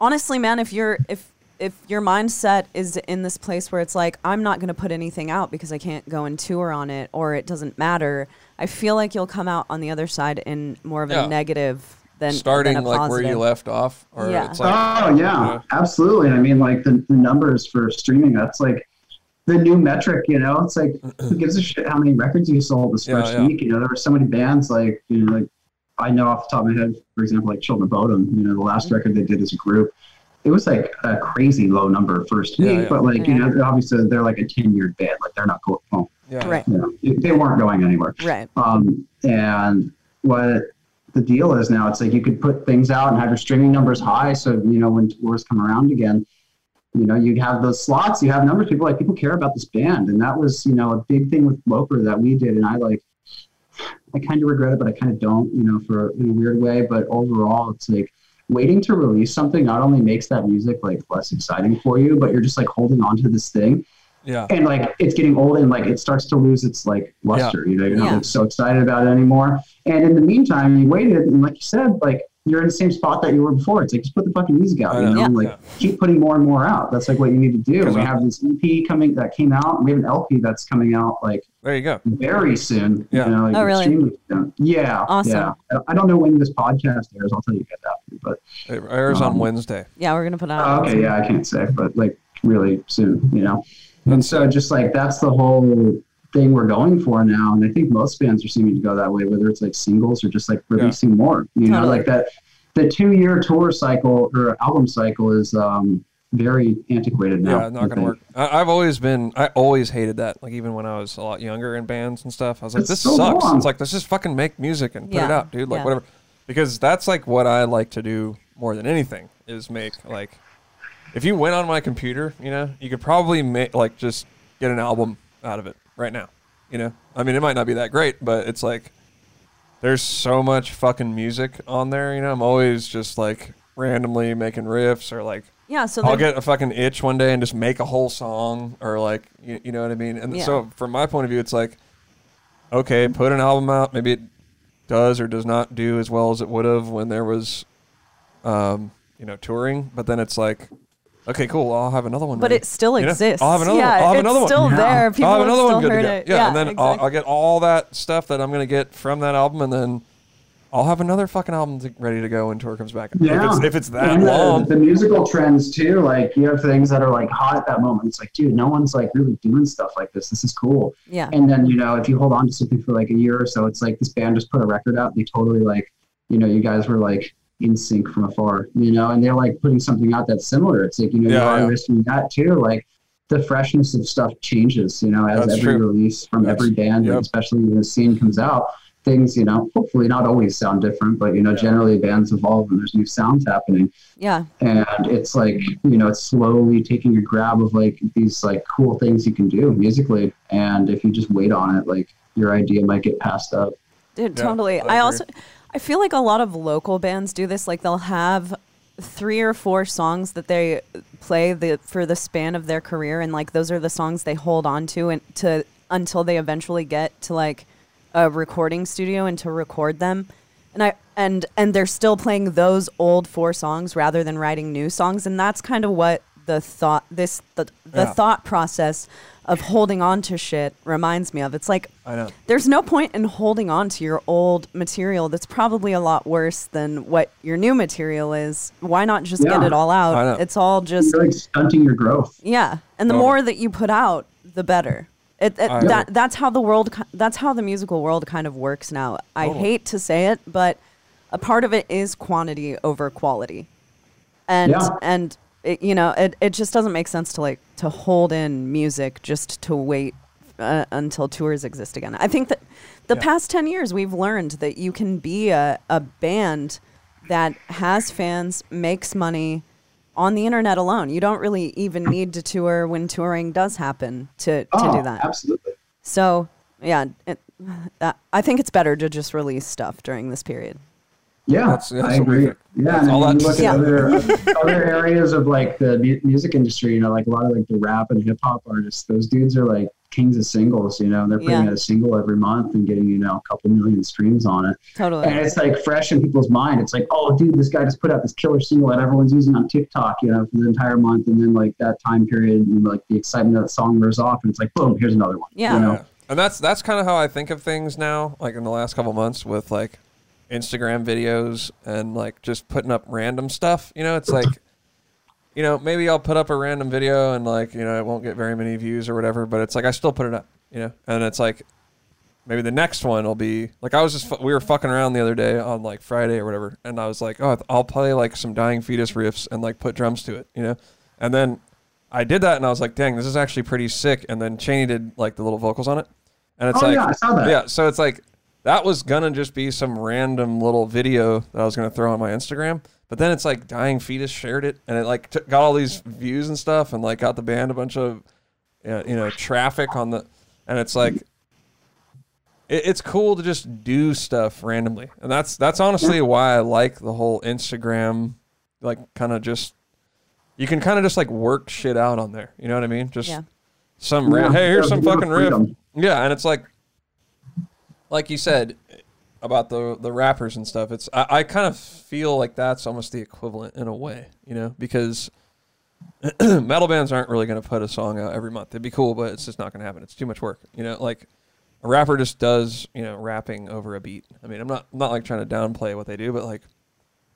honestly man if you're if if your mindset is in this place where it's like i'm not going to put anything out because i can't go and tour on it or it doesn't matter i feel like you'll come out on the other side in more of Yeah. a negative than starting than a like where you left off, or Yeah. it's like oh yeah, absolutely. I mean, like the, the numbers for streaming, that's like the new metric. You know, it's like who gives a shit how many records you sold this Yeah, first yeah. week? You know, there were so many bands like you know, like I know off the top of my head, for example, like Children of Bodom. You know, the last mm-hmm. record they did as a group. It was like a crazy low number first Yeah, week, yeah. but like you know, obviously they're like a ten year band, like they're not going. Well, yeah, right you know, they weren't going anywhere. right Um, and what the deal is now, it's like you could put things out and have your streaming numbers high. So, you know, when tours come around again, you know, you'd have those slots, you have numbers. People like, people care about this band. And that was, you know, a big thing with Loper that we did. And I like, I kind of regret it, but I kind of don't, you know, for in a weird way. But overall, it's like waiting to release something not only makes that music like less exciting for you, but you're just like holding on to this thing. Yeah, and like it's getting old and like it starts to lose its like luster. You know you're not Yeah. like, so excited about it anymore. And in the meantime you waited and like you said like you're in the same spot that you were before it's like just put the fucking music out you know. know Yeah. and, like Yeah. keep putting more and more out that's like what you need to do. we have this ep coming that came out we have an lp that's coming out like there you go. very soon Yeah. you know like Oh, really? soon. yeah Awesome. yeah I- i don't know when this podcast airs i'll tell you guys after but It airs on Um, Wednesday. yeah we're gonna put Oh, out okay, yeah, I can't say, but like really soon, you know. And so just like that's the whole thing we're going for now, and I think most bands are seeming to go that way, whether it's like singles or just like releasing more. You know, Totally. like that the two year tour cycle or album cycle is um very antiquated now. Yeah, not I gonna work. I, I've always been, I always hated that. Like even when I was a lot younger in bands and stuff, I was like, It's this so sucks. long. It's like let's just fucking make music and put it Yeah, out, dude. Like yeah. whatever, because that's like what I like to do more than anything is make like. If you went on my computer, you know, you could probably make like just get an album out of it right now. You know, I mean, it might not be that great, but it's like there's so much fucking music on there. You know, I'm always just like randomly making riffs or like yeah so I'll get a fucking itch one day and just make a whole song or like you, you know what I mean. And Yeah. so from my point of view, it's like okay, put an album out. Maybe it does or does not do as well as it would have when there was, um, you know, touring. But then it's like, okay, cool. I'll have another one. but ready. it still You know? exists I'll have another yeah one. I'll have it's another one. still Yeah. there people I'll have have another still one good to heard go. it Yeah, and then I'll. I'll get all that stuff that I'm gonna get from that album, and then I'll have another fucking album to, ready to go when tour comes back. Yeah. If it's, if it's that and long, the, the musical trends too, like you have things that are like hot at that moment. It's like, dude, no one's like really doing stuff like this. This is cool. yeah And then, you know, if you hold on to something for like a year or so, it's like this band just put a record out. They totally like, you know, you guys were like in sync from afar, you know, and they're like putting something out that's similar. It's like, you know, Yeah, you are yeah. listening to that too. Like the freshness of stuff changes, you know, as That's every true. release from That's- every band, yep. especially when the scene comes out. Things, you know, hopefully not always sound different, but you know, Yeah. generally bands evolve and there's new sounds happening yeah and it's like you know it's slowly taking a grab of like these like cool things you can do musically and if you just wait on it like your idea might get passed up Dude, Yeah, totally. I I, also I feel like a lot of local bands do this. Like they'll have three or four songs that they play the for the span of their career, and like those are the songs they hold on to and to until they eventually get to like a recording studio and to record them. And I and and they're still playing those old four songs rather than writing new songs, and that's kind of what the thought this the the Yeah. thought process of holding on to shit reminds me of. It's like I know. there's no point in holding on to your old material that's probably a lot worse than what your new material is. Why not just get it all out? It's all just you're like stunting your growth yeah, and the Totally. more that you put out, the better. It, it, that that's how the world that's how the musical world kind of works now. I Totally. hate to say it, but a part of it is quantity over quality, and Yeah. and it, you know it, it just doesn't make sense to like to hold in music just to wait uh, until tours exist again. I think that the Yeah. past 10 years we've learned that you can be a, a band that has fans, makes money on the internet alone. You don't really even need to tour when touring does happen to, to oh, do that. absolutely. So yeah, it, uh, I think it's better to just release stuff during this period. Yeah, That's- that's I agree. think. Yeah, That's and all then you that's- look at other other areas of like the music industry. You know, like a lot of like the rap and hip hop artists. Those dudes are like kings of singles. You know, they're putting Yeah. out a single every month and getting you know a couple million streams on it. Totally. And it's like fresh in people's mind. It's like, oh, dude, this guy just put out this killer single that everyone's using on TikTok, you know, for the entire month. And then like that time period, and like the excitement of that song wears off, and it's like, boom, here's another one. Yeah. You know? Yeah. And that's that's kind of how I think of things now. Like in the last couple months with like Instagram videos and like just putting up random stuff. You know, it's like, you know, maybe I'll put up a random video and like you know it won't get very many views or whatever, but it's like I still put it up. You know, and it's like maybe the next one will be like I was just fu- we were fucking around the other day on like Friday or whatever, and I was like, oh, I'll play like some Dying Fetus riffs and like put drums to it. You know, and then I did that and I was like, dang, this is actually pretty sick. And then Chaney did like the little vocals on it. And it's Oh, like, yeah, I saw that. yeah, so it's like that was gonna just be some random little video that I was gonna throw on my Instagram. But then it's like Dying Fetus shared it, and it like t- got all these views and stuff, and like got the band a bunch of, uh, you know, traffic on the, and it's like, it, it's cool to just do stuff randomly, and that's that's honestly why I like the whole Instagram, like kind of just, you can kind of just like work shit out on there. You know what I mean? Just Yeah. some Yeah, hey, here's some fucking riff. Yeah, and it's like, like you said about the the rappers and stuff. It's I, I kind of feel like that's almost the equivalent in a way, you know, because metal bands aren't really going to put a song out every month. It'd be cool, but it's just not going to happen. It's too much work, you know. Like a rapper just does, you know, rapping over a beat. I mean, I'm not I'm not like trying to downplay what they do, but like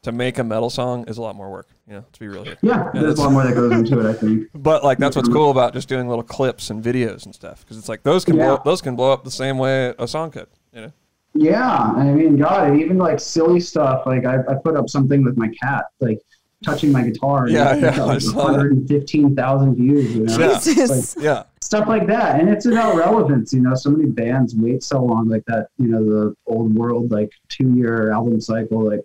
to make a metal song is a lot more work, you know. To be real here. Yeah, there's a lot more that goes into it, I think. But like that's what's um, cool about just doing little clips and videos and stuff because it's like those can blow Yeah. those can blow up the same way a song could, you know. Yeah, I mean, God, even like silly stuff. Like I, I put up something with my cat, like touching my guitar. and Yeah, yeah, got, like, saw 115,000 views. You know, Yeah. Like Jesus. Yeah, stuff like that, and it's about relevance. You know, so many bands wait so long, like that. You know, the old world, like two-year album cycle. Like,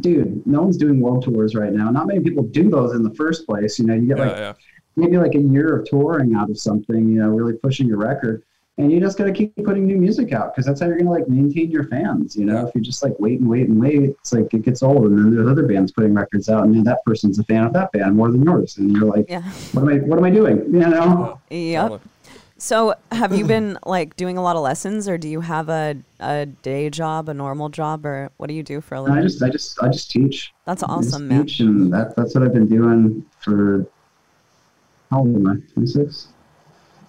dude, no one's doing world tours right now. Not many people do those in the first place. You know, you get yeah, like yeah. maybe like a year of touring out of something, you know, really pushing your record. And you just got to keep putting new music out because that's how you're going to like maintain your fans. You know, if you just like wait and wait and wait, it's like it gets old. And then there's other bands putting records out, and then that person's a fan of that band more than yours. And you're like, Yeah. what am I, what am I doing? You know? Yep. So, have you been like doing a lot of lessons, or do you have a a day job, a normal job, or what do you do for a living I just, I just, I just teach. That's I just awesome, man. Teach, and that, that's what I've been doing for. How old am I? 26.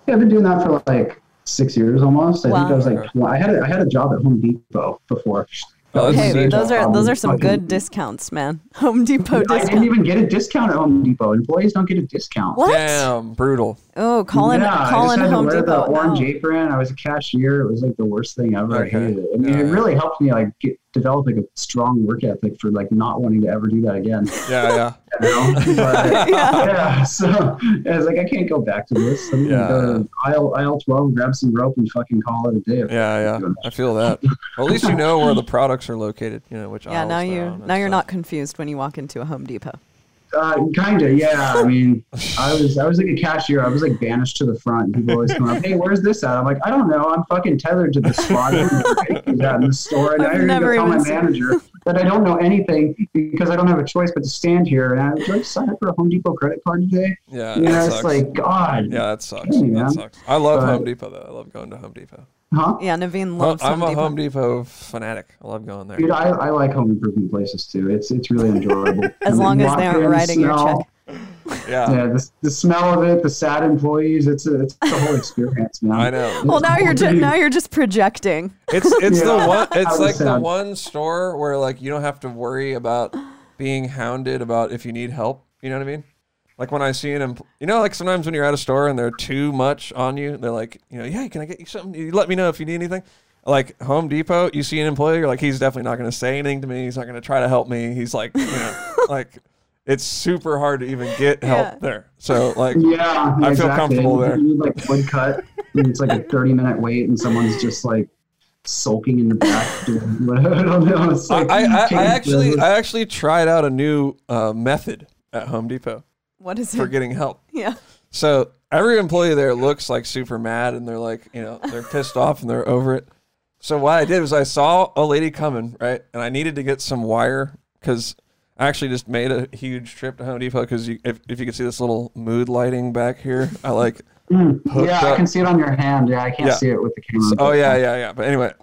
Yeah, I've been doing that for like six years almost. I think I was like, tw- I had, a, I had a job at Home Depot before. Oh, Hey, those are um, those are some Fucking- good discounts, man. Home Depot I didn't even get a discount at Home Depot. Employees don't get a discount. What? Damn, brutal. Oh, calling yeah, I calling just had Home to wear Depot. the orange out. apron. I was a cashier. It was like the worst thing ever. Okay. I hated it. I mean, Yeah, it really helped me like get, develop like a strong work ethic for like not wanting to ever do that again. Yeah, yeah. You know? But, yeah. So I was like, I can't go back to this. I'm Yeah. gonna go to aisle aisle twelve, grab some rope, and fucking call it a day. Yeah, yeah. I feel that. Well, at least you know where the products are located, you know, which Yeah, now they're you on and now you're stuff. not confused when you walk into a Home Depot. Uh, kind of, yeah. I mean, I was I was like a cashier. I was like banished to the front. People always come up, "Hey, where's this at?" I'm like, I don't know. I'm fucking tethered to the spot in the store. And I've I gotta never go tell my manager that I don't know anything because I don't have a choice but to stand here. And I would like sign up for a Home Depot credit card today. Yeah, You know, it's like God, yeah, that sucks. Hey, that sucks. I love But- Home Depot though. I love going to Home Depot. Huh? Yeah, Navene loves. Well, loves I'm Home a Depot. Home Depot fanatic. I love going there. Dude, I, I like home improvement places too. It's it's really enjoyable. As I mean, long as they aren't in, writing your check. Yeah, Yeah, the, the smell of it, the sad employees. It's a, it's the whole experience, man. I know. Well, now you're just now you're just projecting. It's it's the one. It's was like the one store where like you don't have to worry about being hounded about if you need help. You know what I mean? Like when I see an, empl- you know, like sometimes when you're at a store and they're too much on you, they're like, you know, yeah, can I get you something? You let me know if you need anything. Like Home Depot, you see an employee, you're like, he's definitely not going to say anything to me. He's not going to try to help me. He's like, you know, like it's super hard to even get help Yeah. there. So like, Yeah, I feel exactly. comfortable You- there. You need like wood cut, and it's like a thirty minute wait, and someone's just like sulking in the back. doing what- I don't know. I, like I, I, I actually. I actually tried out a new uh, method at Home Depot What is for it? getting help. Yeah. So every employee there looks like super mad and they're like, you know, they're pissed off and they're over it. So what I did was I saw a lady coming, right? And I needed to get some wire because I actually just made a huge trip to Home Depot because if, if you can see this little mood lighting back here, I like Mm. hooked Yeah, I can see it on your hand. Yeah, I can't Yeah. see it with the camera. So- oh yeah, yeah, yeah. But anyway,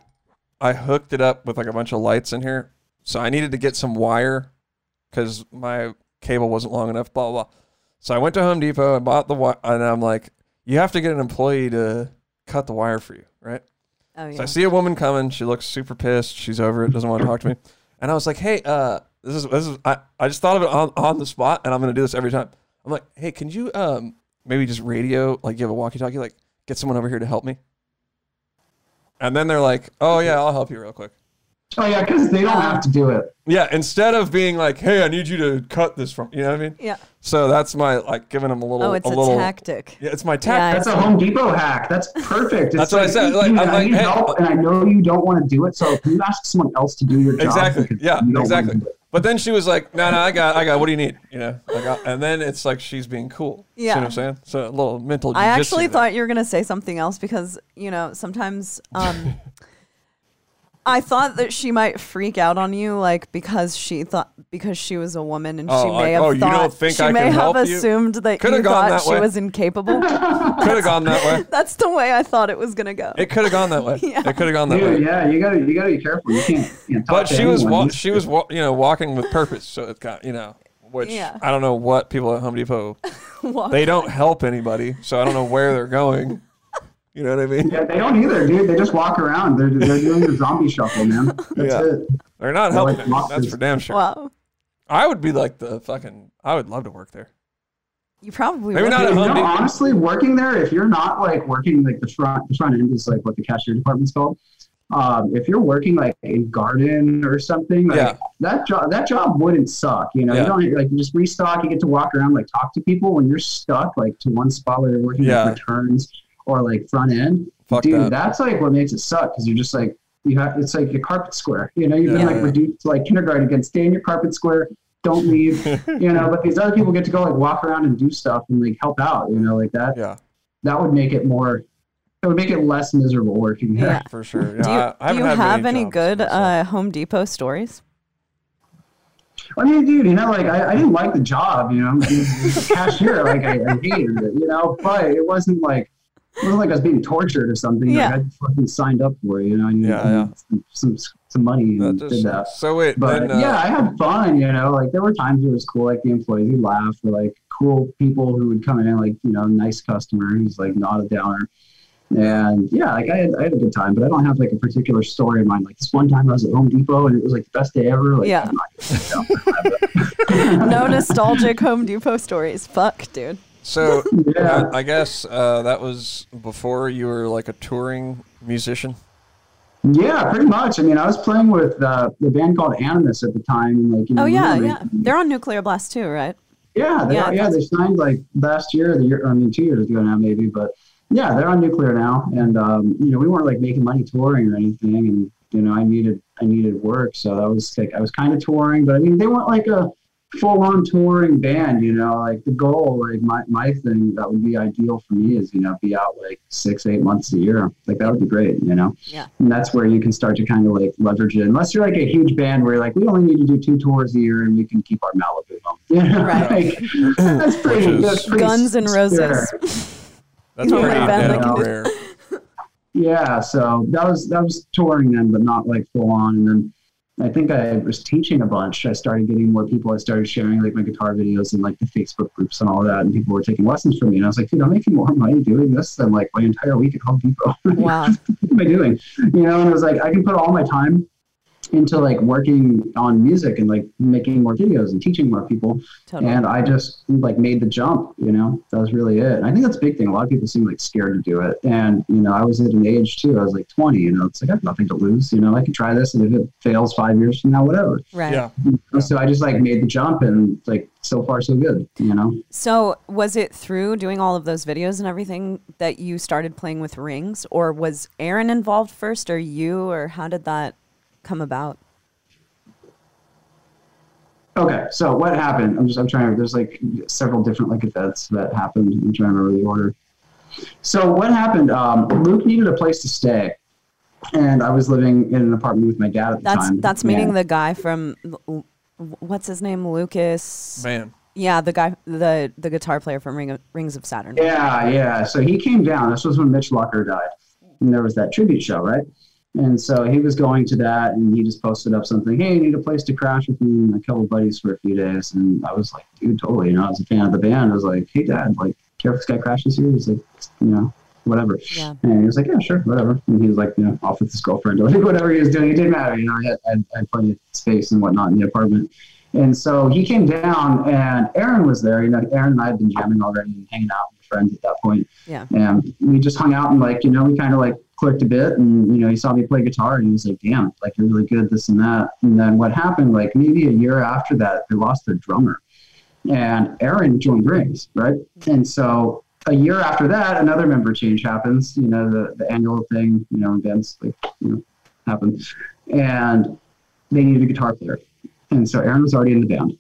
I hooked it up with like a bunch of lights in here. So I needed to get some wire because my cable wasn't long enough. Blah blah. blah. So I went to Home Depot and bought the wire, and I'm like, you have to get an employee to cut the wire for you, right? Oh yeah. So. I see a woman coming. She looks super pissed. She's over it. Doesn't want to talk to me. And I was like, hey, uh, this is this is I, I just thought of it on, on the spot, and I'm gonna do this every time. I'm like, hey, can you um maybe just radio like you have a walkie-talkie, like get someone over here to help me? And then they're like, oh yeah, I'll help you real quick. Oh yeah, because they don't have to do it. Yeah, instead of being like, hey, I need you to cut this from, you know what I mean? yeah. So that's my like giving them a little, Oh, it's a a, little tactic. Yeah, it's my Yeah, tactic. That's a Home Depot hack. That's perfect. It's That's what I said. Like, I'm I like, need hey- help, and I know you don't want to do it. So can you ask someone else to do your job? Exactly. Yeah, you don't wanna exactly. But then she was like, "No, no, I got, I got. What do you need? You know?" I got, and then it's like she's being cool. You Yeah. see what I'm saying? So a little mental. I actually there. thought you were gonna say something else because you know sometimes um, I thought that she might freak out on you, like because she thought because she was a woman and Oh, she like, may have oh, you thought don't think she I may can have help you? assumed that Coulda you thought that she way. was incapable. could have gone that way. That's the way I thought it was gonna go. It could have gone that way. Yeah. It could have gone that Dude, way. yeah, you gotta you gotta be careful. You can't. You can't talk But to she was, wa- she was, wa- you know, walking with purpose. So it got, you know, which Yeah. I don't know what people at Home Depot. They don't help anybody, so I don't know where they're going. You know what I mean? Yeah, they don't either, dude. They just walk around. They're they're doing the zombie shuffle, man. That's Yeah. it. They're not They're helping. anybody, That's for damn sure. Wow, I would be like the fucking. I would love to work there. you probably Maybe would. not you know, honestly, working there, if you're not like working like the front, the front end is like what the cashier department's called. Um, if you're working like in garden or something, like Yeah. that job, that job wouldn't suck. You know, Yeah. you don't like you just restock. You get to walk around, like talk to people. When you're stuck like to one spot where you're working Yeah. like returns or like front end, Fuck dude, that. that's like what makes it suck because you're just like you have. It's like your carpet square. You know, you've Yeah. been like reduced to like kindergarten again. Stay in your carpet square. Don't leave. you know, but these other people get to go like walk around and do stuff and like help out. You know, like that Yeah, that would make it more it would make it less miserable working there. Yeah. for sure. Yeah, Do you, I, I do haven't you had have many any good uh, Home Depot stories? I mean, dude, you know, like I, I didn't like the job, you know, cashier, like I, I hated it, you know, but it wasn't like it wasn't like I was being tortured or something. Yeah. Like I fucking signed up for it, you know, and Yeah, yeah. Some, some some money That and just- did that. So wait, But then, uh, yeah, I had fun, you know. Like there were times where it was cool, like the employees who laugh, or like cool people who would come in, like you know, nice customer who's like not a downer. And yeah, like I had, I had a good time, but I don't have like a particular story in mind. Like this one time I was at Home Depot and it was like the best day ever. Like, Yeah. Not no nostalgic Home Depot stories. Fuck, dude. So Yeah. I, I guess uh, that was before you were like a touring musician. Yeah, pretty much. I mean, I was playing with uh, the band called Animus at the time, and like you know, Oh yeah, yeah. They're on Nuclear Blast too, right? yeah, they Yeah, are, yeah, they signed like last year, the year, I mean, two years ago now, maybe, but yeah, they're on Nuclear now, and um, you know, we weren't like making money touring or anything, and you know, I needed I needed work, so that was like I was kind of touring, but I mean, they weren't like a full on touring band, you know, like the goal, like my my thing that would be ideal for me is you know be out like six eight months a year, like that would be great, you know. Yeah. And that's where you can start to kind of like leverage it. Unless you're like a huge band where you're like, we only need to do two tours a year and we can keep our Malibu home. You know, Right. like, that's pretty, is- that's pretty Guns and spare. Roses. That's You pretty a band that damn can- rare. Yeah. So that was, that was touring then, but not like full on. And then I think I was teaching a bunch. I started getting more people. I started sharing like my guitar videos and like the Facebook groups and all that. And people were taking lessons from me. And I was like, dude, I'm making more money doing this than like my entire week at Home Depot. Wow. what am I doing? You know, and it was like I can put all my time into like working on music and like making more videos and teaching more people. Totally. And I just like made the jump, you know, that was really it. And I think that's a big thing. A lot of people seem like scared to do it. And, you know, I was at an age too, I was like 20, you know, it's like I have nothing to lose, you know, I can try this. And if it fails five years from now, whatever. Right. Yeah. So I just like made the jump and like so far so good, you know? So, was it through doing all of those videos and everything that you started playing with rings, or was Aaron involved first, or you, or how did that come about? Okay, so what happened? I'm just I'm trying to. There's like several different like events that happened. I'm trying to remember the order. So what happened? Um, Luke needed a place to stay, and I was living in an apartment with my dad at the That's time. that's meeting And- the guy from what's his name, Lucas. Man. Yeah, the guy, the the guitar player from Ring of, Rings of Saturn. Yeah, yeah. So he came down. This was when Mitch Lucker died, and there was that tribute show, right? And so he was going to that, and he just posted up something. Hey, I need a place to crash with me and a couple buddies for a few days. And I was like, dude, totally. You know, I was a fan of the band. I was like, hey, dad, like, care if this guy crashes here? He's like, you know, whatever. Yeah. And he was like, yeah, sure, whatever. And he was like, you know, off with his girlfriend or like whatever he was doing. It didn't matter. You know, I had, I had, I had plenty of space and whatnot in the apartment. And so he came down, and Aaron was there. You know, Aaron and I had been jamming already and hanging out with friends at that point. Yeah. And we just hung out and like, you know, we kind of like clicked a bit and, you know, he saw me play guitar and he was like, damn, like you're really good, this and that. And then what happened, like maybe a year after that, they lost their drummer and Aaron joined Rings, right? And so a year after that, another member change happens, you know, the, the annual thing, you know, events like, you know, happen. And they needed a guitar player. And so Aaron was already in the band.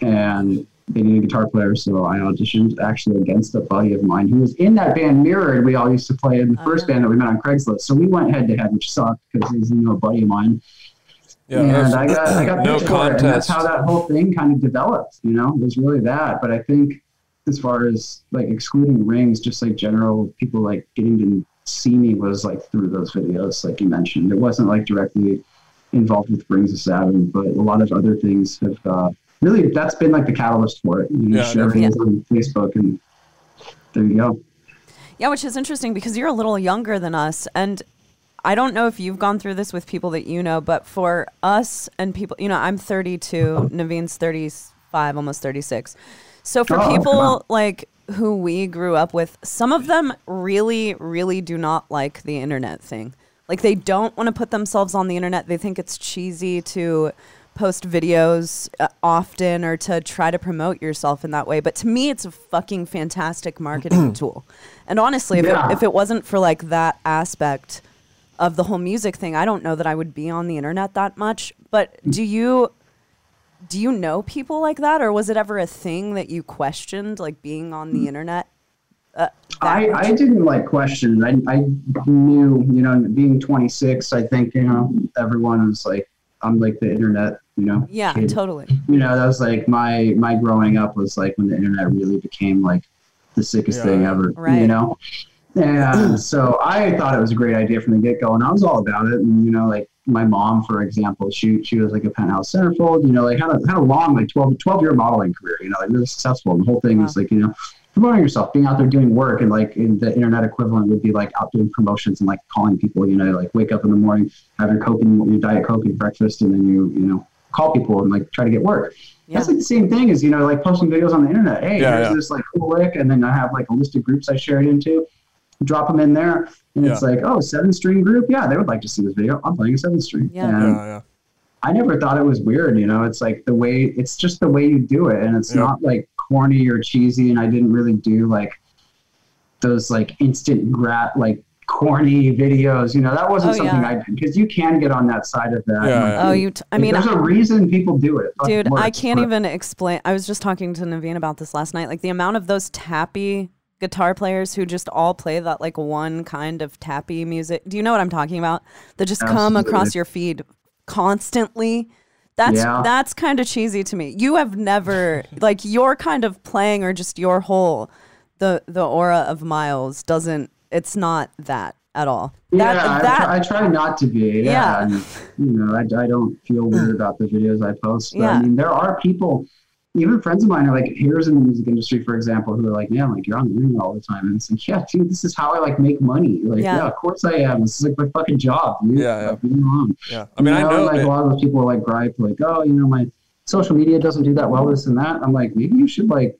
And they needed a guitar player, so I auditioned actually against a buddy of mine who was in that band Mirrored. We all used to play in the first Uh-huh. band that we met on Craigslist. So we went head to head, which sucked because he's you know a buddy of mine. Yeah. and I got I got no picked for it, and that's how that whole thing kind of developed. You know, it was really that. But I think as far as like excluding rings, just like general people like getting to see me was like through those videos, like you mentioned. It wasn't like directly involved with Rings of Saturn, but a lot of other things have uh, really that's been like the catalyst for it. You know, Yeah, share things on Facebook, and there you go. Yeah, which is interesting because you're a little younger than us. And I don't know if you've gone through this with people that you know, but for us and people, you know, I'm 32, uh-huh. Navene's 35, almost 36. So for Oh, people like who we grew up with, some of them really, really do not like the internet thing. Like they don't want to put themselves on the internet. They think it's cheesy to post videos uh, often or to try to promote yourself in that way. But to me, it's a fucking fantastic marketing tool. And honestly, if, Yeah. it, if it wasn't for like that aspect of the whole music thing, I don't know that I would be on the internet that much. But do you do you know people like that, or was it ever a thing that you questioned, like being on the internet? Uh, I. I didn't like question. I, I knew, you know, being 26, I think, you know, everyone was like, I'm like the internet, you know. yeah, kid. totally. You know, that was like my my growing up was like when the internet really became like the sickest Yeah. thing ever. Right. You know. And so I thought it was a great idea from the get go, and I was all about it. And you know, like my mom, for example, she she was like a penthouse centerfold. You know, like had a had a long like 12, 12 year modeling career. You know, like really successful. And the whole thing was like you know promoting yourself, being out there doing work, and like in the internet equivalent would be like out doing promotions and like calling people. You know, like wake up in the morning, have your coke and your diet coke and breakfast, and then you you know call people and like try to get work. Yeah. That's like the same thing as you know like posting videos on the internet. Hey, Yeah, here's yeah. this like cool lick, and then I have like a list of groups I share it into. Drop them in there, and it's like, oh, seven string group. Yeah, they would like to see this video. I'm playing a seven string. Yeah. And Yeah, yeah. I never thought it was weird. You know, it's like the way it's just the way you do it, and it's Yeah. not like corny or cheesy. And I didn't really do like those like instant grat like corny videos. You know, that wasn't Oh, something yeah. I did because you can get on that side of that. Yeah, Like. Oh, you. T- I like, mean, there's a reason people do it. Dude, it I can't but- even explain. I was just talking to Navene about this last night. Like the amount of those tappy guitar players who just all play that like one kind of tappy music. Do you know what I'm talking about? That just come across your feed constantly. That's Yeah. that's kind of cheesy to me. You have never like your kind of playing or just your whole the the aura of Miles doesn't it's not that at all. That yeah, that I, try, I try not to be. Yeah, Yeah. and, you know, I, I don't feel weird about the videos I post. But Yeah. I mean, there are people, even friends of mine are like heroes in the music industry, for example, who are like, "Man, like you're on the internet all the time," and it's like, "Yeah, dude, this is how I like make money. Like, Yeah. yeah, of course I am. This is like my fucking job, dude. Yeah, yeah. Like, leave. Um, yeah. I mean, You I know. like it- a lot of those people are like gripe, like, "Oh, you know, my social media doesn't do that well, this and that." I'm like, maybe you should like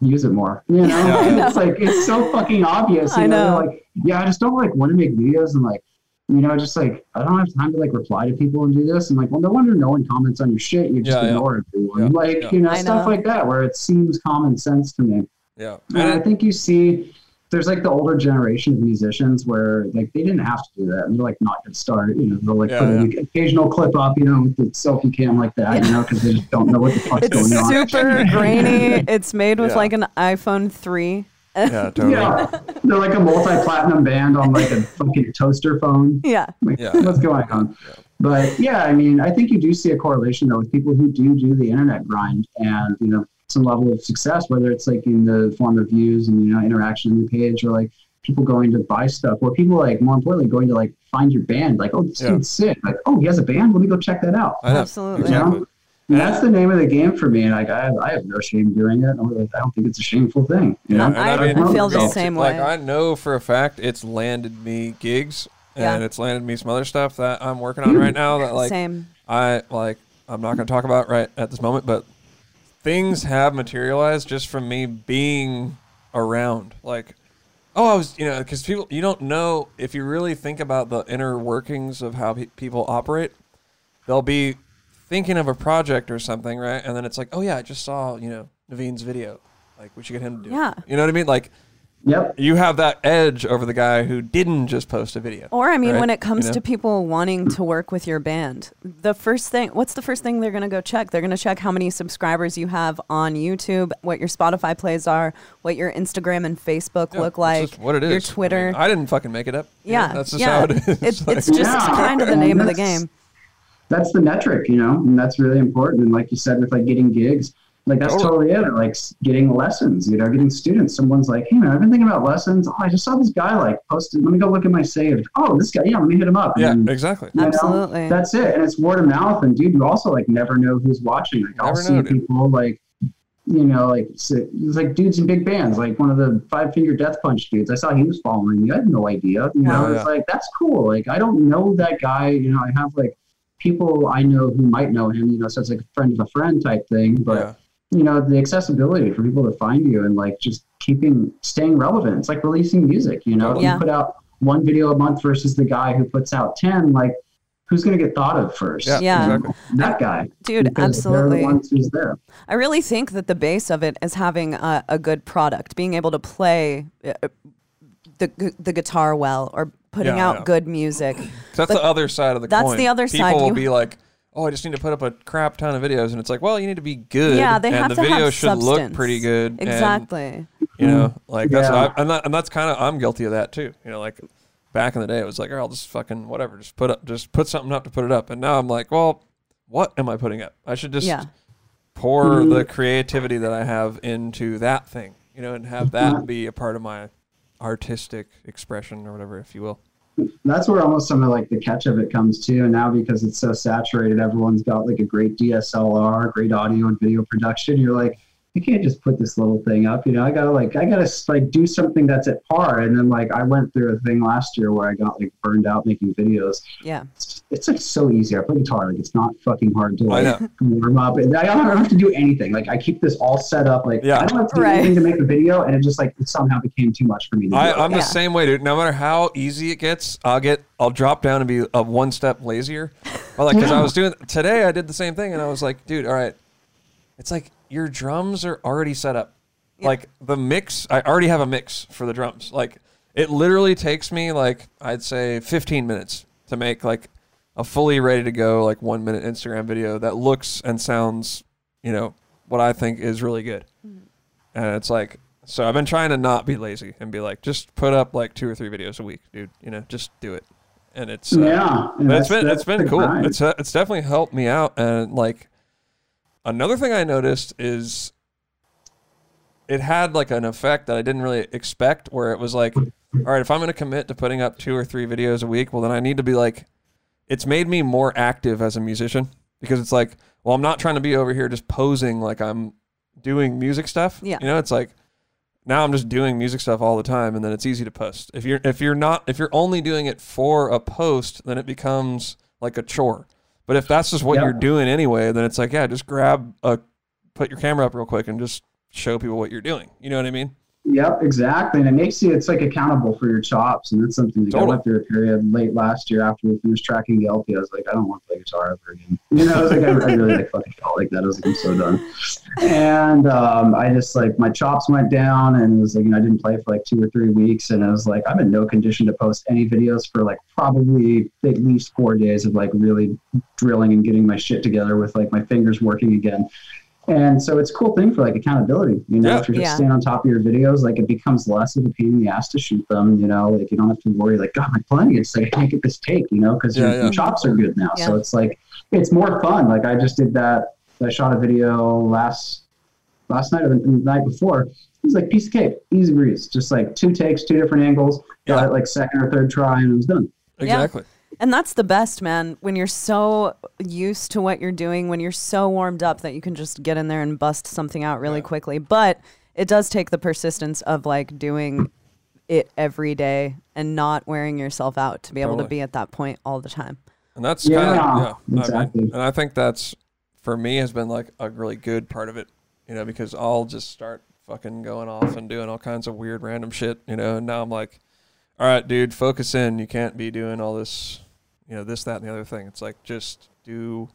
use it more. You know, Yeah. And it's like it's so fucking obvious. You I know, know. Like, yeah, I just don't like want to make videos and like, you know, just like I don't have time to like reply to people and do this. And like, well, no wonder no one comments on your shit. You just Yeah, yeah. ignore everyone. Yeah, Like, yeah. you know, I stuff know. like that where it seems common sense to me. yeah. And I think you see there's like the older generation of musicians where like they didn't have to do that and they're like not gonna start you know they'll like Yeah, put yeah. an occasional clip up you know with the selfie cam like that you know because they just don't know what the fuck's It's going on It's super grainy. It's made with Yeah. like an iPhone 3. Yeah, totally. yeah. They're like a multi-platinum band on like a fucking toaster phone. Yeah. like Yeah. what's going on? But yeah i mean i think you do see a correlation though with people who do do the internet grind and you know some level of success whether it's like in the form of views and you know interaction in the page or like people going to buy stuff or people like more importantly going to like find your band. Like oh this Yeah. dude's sick. Like oh he has a band? Let me go check that out. I know. Absolutely. Exactly. and that's the name of the game for me. Like I have, I have no shame doing it. I don't I don't think it's a shameful thing. You know? and I, I mean, I feel the it's- same like way. I know for a fact it's landed me gigs and Yeah. it's landed me some other stuff that I'm working on right now that like Same. I like I'm not going to talk about right at this moment, but things have materialized just from me being around. Like, oh, I was, you know, because people, you don't know if you really think about the inner workings of how pe- people operate. They'll be thinking of a project or something, right? And then it's like, oh yeah, I just saw, you know, Navene's video. Like, we should get him to do. it. Yeah. You know what I mean? Like, Yep. you have that edge over the guy who didn't just post a video. Or I mean, right? when it comes You know? to people wanting to work with your band, the first thing, what's the first thing they're going to go check? They're going to check how many subscribers you have on YouTube, what your Spotify plays are, what your Instagram and Facebook Yeah, look like, what it is. your I mean, Twitter. I, didn't fucking make it up. You know, yeah, that's just yeah. how it is. It's, Like- it's just Yeah. kind of the name of the game. That's the metric, you know, and that's really important. And like you said, with like getting gigs, like that's Totally. totally it. Like getting lessons, you know, getting students. Someone's like, hey man, I've been thinking about lessons. Oh, I just saw this guy like posted. Let me go look at my saved. Oh, this guy. Yeah, let me hit him up. yeah, And, exactly. you know, Absolutely. that's it. And it's word of mouth. And dude, you also like never know who's watching. Like I'll see dude. people like, you know, like it's like dudes in big bands, like one of the Five Finger Death Punch dudes. I saw he was following me. I had no idea. You know, Wow. it's like that's cool. Like I don't know that guy. You know, I have like people I know who might know him. You know, so it's like a friend of a friend type thing. But yeah. you know, the accessibility for people to find you and like just keeping staying relevant. It's like releasing music. You know, if Yeah. you put out one video a month versus the guy who puts out ten, like. Who's going to get thought of first? Yeah, Yeah. exactly. that guy. Dude, absolutely. the ones who's there. I really think that the base of it is having a, a good product, being able to play uh, the the guitar well, or putting Yeah, out yeah. good music. 'Cause That's But the other side of the that's coin. the other People side. will You- be like, "Oh, I just need to put up a crap ton of videos," and it's like, "Well, you need to be good." Yeah, they and have the to video have should look substance. pretty good. and, Exactly. you know, like that's Yeah. what I, and, that, and that's kind of I'm guilty of that too. You know, like back in the day, it was like, "Oh, I'll just fucking whatever, just put up, just put something up to put it up." And now I'm like, "Well, what am I putting up? I should just yeah. pour Mhm. the creativity that I have into that thing, you know, and have that be a part of my artistic expression or whatever, if you will." That's where almost some of like the catch of it comes to. And now because it's so saturated, everyone's got like a great DSLR, great audio and video production. You're like, you can't just put this little thing up. You know, I gotta like, I gotta like do something that's at par. And then like, I went through a thing last year where I got like burned out making videos. Yeah. It's, it's like so easy. I play guitar. Like it's not fucking hard to like warm up. And I don't have to do anything. Like I keep this all set up. Like Yeah. I don't have to do Right. anything to make a video. And it just like it somehow became too much for me to do. I, I'm Yeah. the same way, dude. No matter how easy it gets, I'll get, I'll drop down and be a one step lazier. Well, like, cause I was doing today, I did the same thing, and I was like, dude, all right, it's like your drums are already set up. Like the mix, I already have a mix for the drums. Like it literally takes me like I'd say 15 minutes to make like a fully ready to go like one minute Instagram video that looks and sounds, you know, what I think is really good. And it's like, so I've been trying to not be lazy and be like, just put up like two or three videos a week, dude. You know, just do it. And it's uh, yeah. and but it's that's- been it's been cool. grind. It's uh, it's definitely helped me out. And like another thing I noticed is it had like an effect that I didn't really expect. Where it was like, all right, if I'm going to commit to putting up two or three videos a week, well then I need to be like, it's made me more active as a musician because it's like, well, I'm not trying to be over here just posing like I'm doing music stuff. Yeah. you know, it's like now I'm just doing music stuff all the time and then it's easy to post. If you're if you're not if you're only doing it for a post, then it becomes like a chore. But if that's just what Yep. you're doing anyway, then it's like, yeah, just grab a put your camera up real quick and just show people what you're doing. You know what I mean? Yep, exactly. And it makes you, it's like accountable for your chops. And that's something that I went through a period late last year after we finished tracking the LP. I was like, I don't want to play guitar ever again. You know, I was like, I, I really like fucking felt like that. I was like, I'm so done. And um, I just like, my chops went down and it was like, you know, I didn't play for like two or three weeks. And I was like, I'm in no condition to post any videos for like probably at least four days of like really drilling and getting my shit together with like my fingers working again. And so it's a cool thing for like accountability. You know, Yeah. if you're just Yeah. staying on top of your videos, like it becomes less of a pain in the ass to shoot them. You know, like you don't have to worry, like, God, my playing, it's like I can't get this take, you know, because Yeah, your, yeah. your chops are good now. So it's like it's more fun. Like I just did that. I shot a video last last night or the night before. It was like piece of cake, easy breeze. Just like two takes, two different angles. Got it like second or third try, and it was done. Exactly. And that's the best, man. When you're so used to what you're doing, when you're so warmed up that you can just get in there and bust something out really quickly. But it does take the persistence of like doing it every day and not wearing yourself out to be able to be at that point all the time. And that's Yeah, kind of yeah, I mean, exactly. and I think that's for me has been like a really good part of it, you know, because I'll just start fucking going off and doing all kinds of weird random shit, you know, and now I'm like, all right, dude, focus in. You can't be doing all this, you know, this, that, and the other thing. It's like just do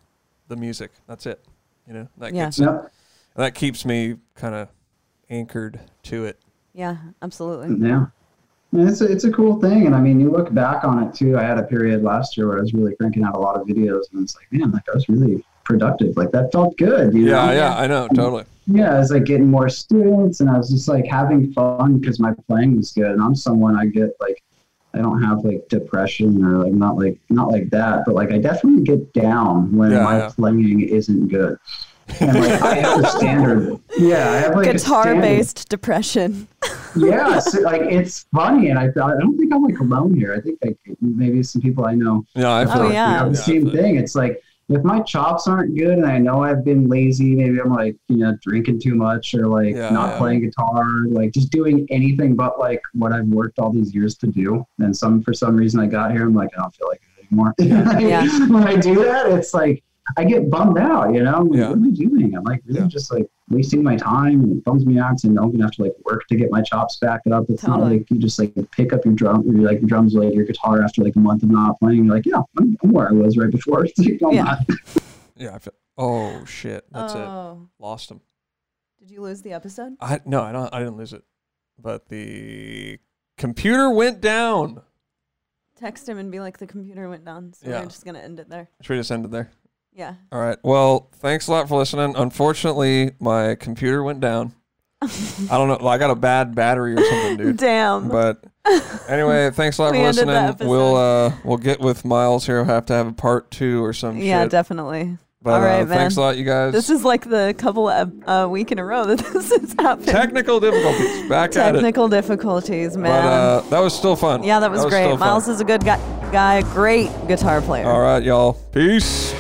the music. That's it. You know, that Yeah. gets Yep. that keeps me kind of anchored to it. Yeah, absolutely. Yeah. And it's a, it's a cool thing. And I mean, you look back on it too. I had a period last year where I was really cranking out a lot of videos and it's like, man, like I was really productive. Like that felt good. You Yeah, know? yeah, I know, totally. Yeah. I was like getting more students and I was just like having fun because my playing was good. And I'm someone I get like, I don't have like depression or like not like, not like that, but like I definitely get down when Yeah, my yeah. playing isn't good. And like I have a standard. Yeah. I have like a guitar based depression. yeah, so, like it's funny, and I, thought I don't think I'm like alone here. I think like maybe some people I know Yeah, I feel Oh, like- yeah. have the I same thing. It's like if my chops aren't good, and I know I've been lazy, maybe I'm like you know drinking too much or like Yeah, not yeah. playing guitar, like just doing anything but like what I've worked all these years to do. And some for some reason I got here, I'm like I don't feel like it anymore. Yeah. when I do that, it's like I get bummed out. You know, like, Yeah. what am I doing? I'm like really Yeah. just like wasting my time and it bums me out and I'm gonna have to like work to get my chops back up. It's not like you just like pick up your drum or like your drums like your guitar after like a month of not playing. You're like, yeah, I'm, I'm where I was right before. It's like, no, Yeah. not. Yeah, I feel. Oh shit, that's it. oh. Lost him. Did you lose the episode? I no, I don't. I didn't lose it, but the computer went down. Text him and be like, the computer went down. So Yeah. we're just going to end it there. Should we just end it there? Yeah. All right. Well, thanks a lot for listening. Unfortunately, my computer went down. I don't know. I got a bad battery or something, dude. Damn. But anyway, thanks a lot We for ended the listening. episode. We'll uh we'll get with Miles here. We'll have to have a part two or some yeah, shit. definitely. but All right, uh, thanks a lot, you guys. This is like the couple of uh, week in a row that this has happened. technical difficulties. Back at it. Technical difficulties, But man. uh, that was still fun. yeah, that was, still great. fun. Miles is a good guy, guy, great guitar player. All right, y'all. Peace.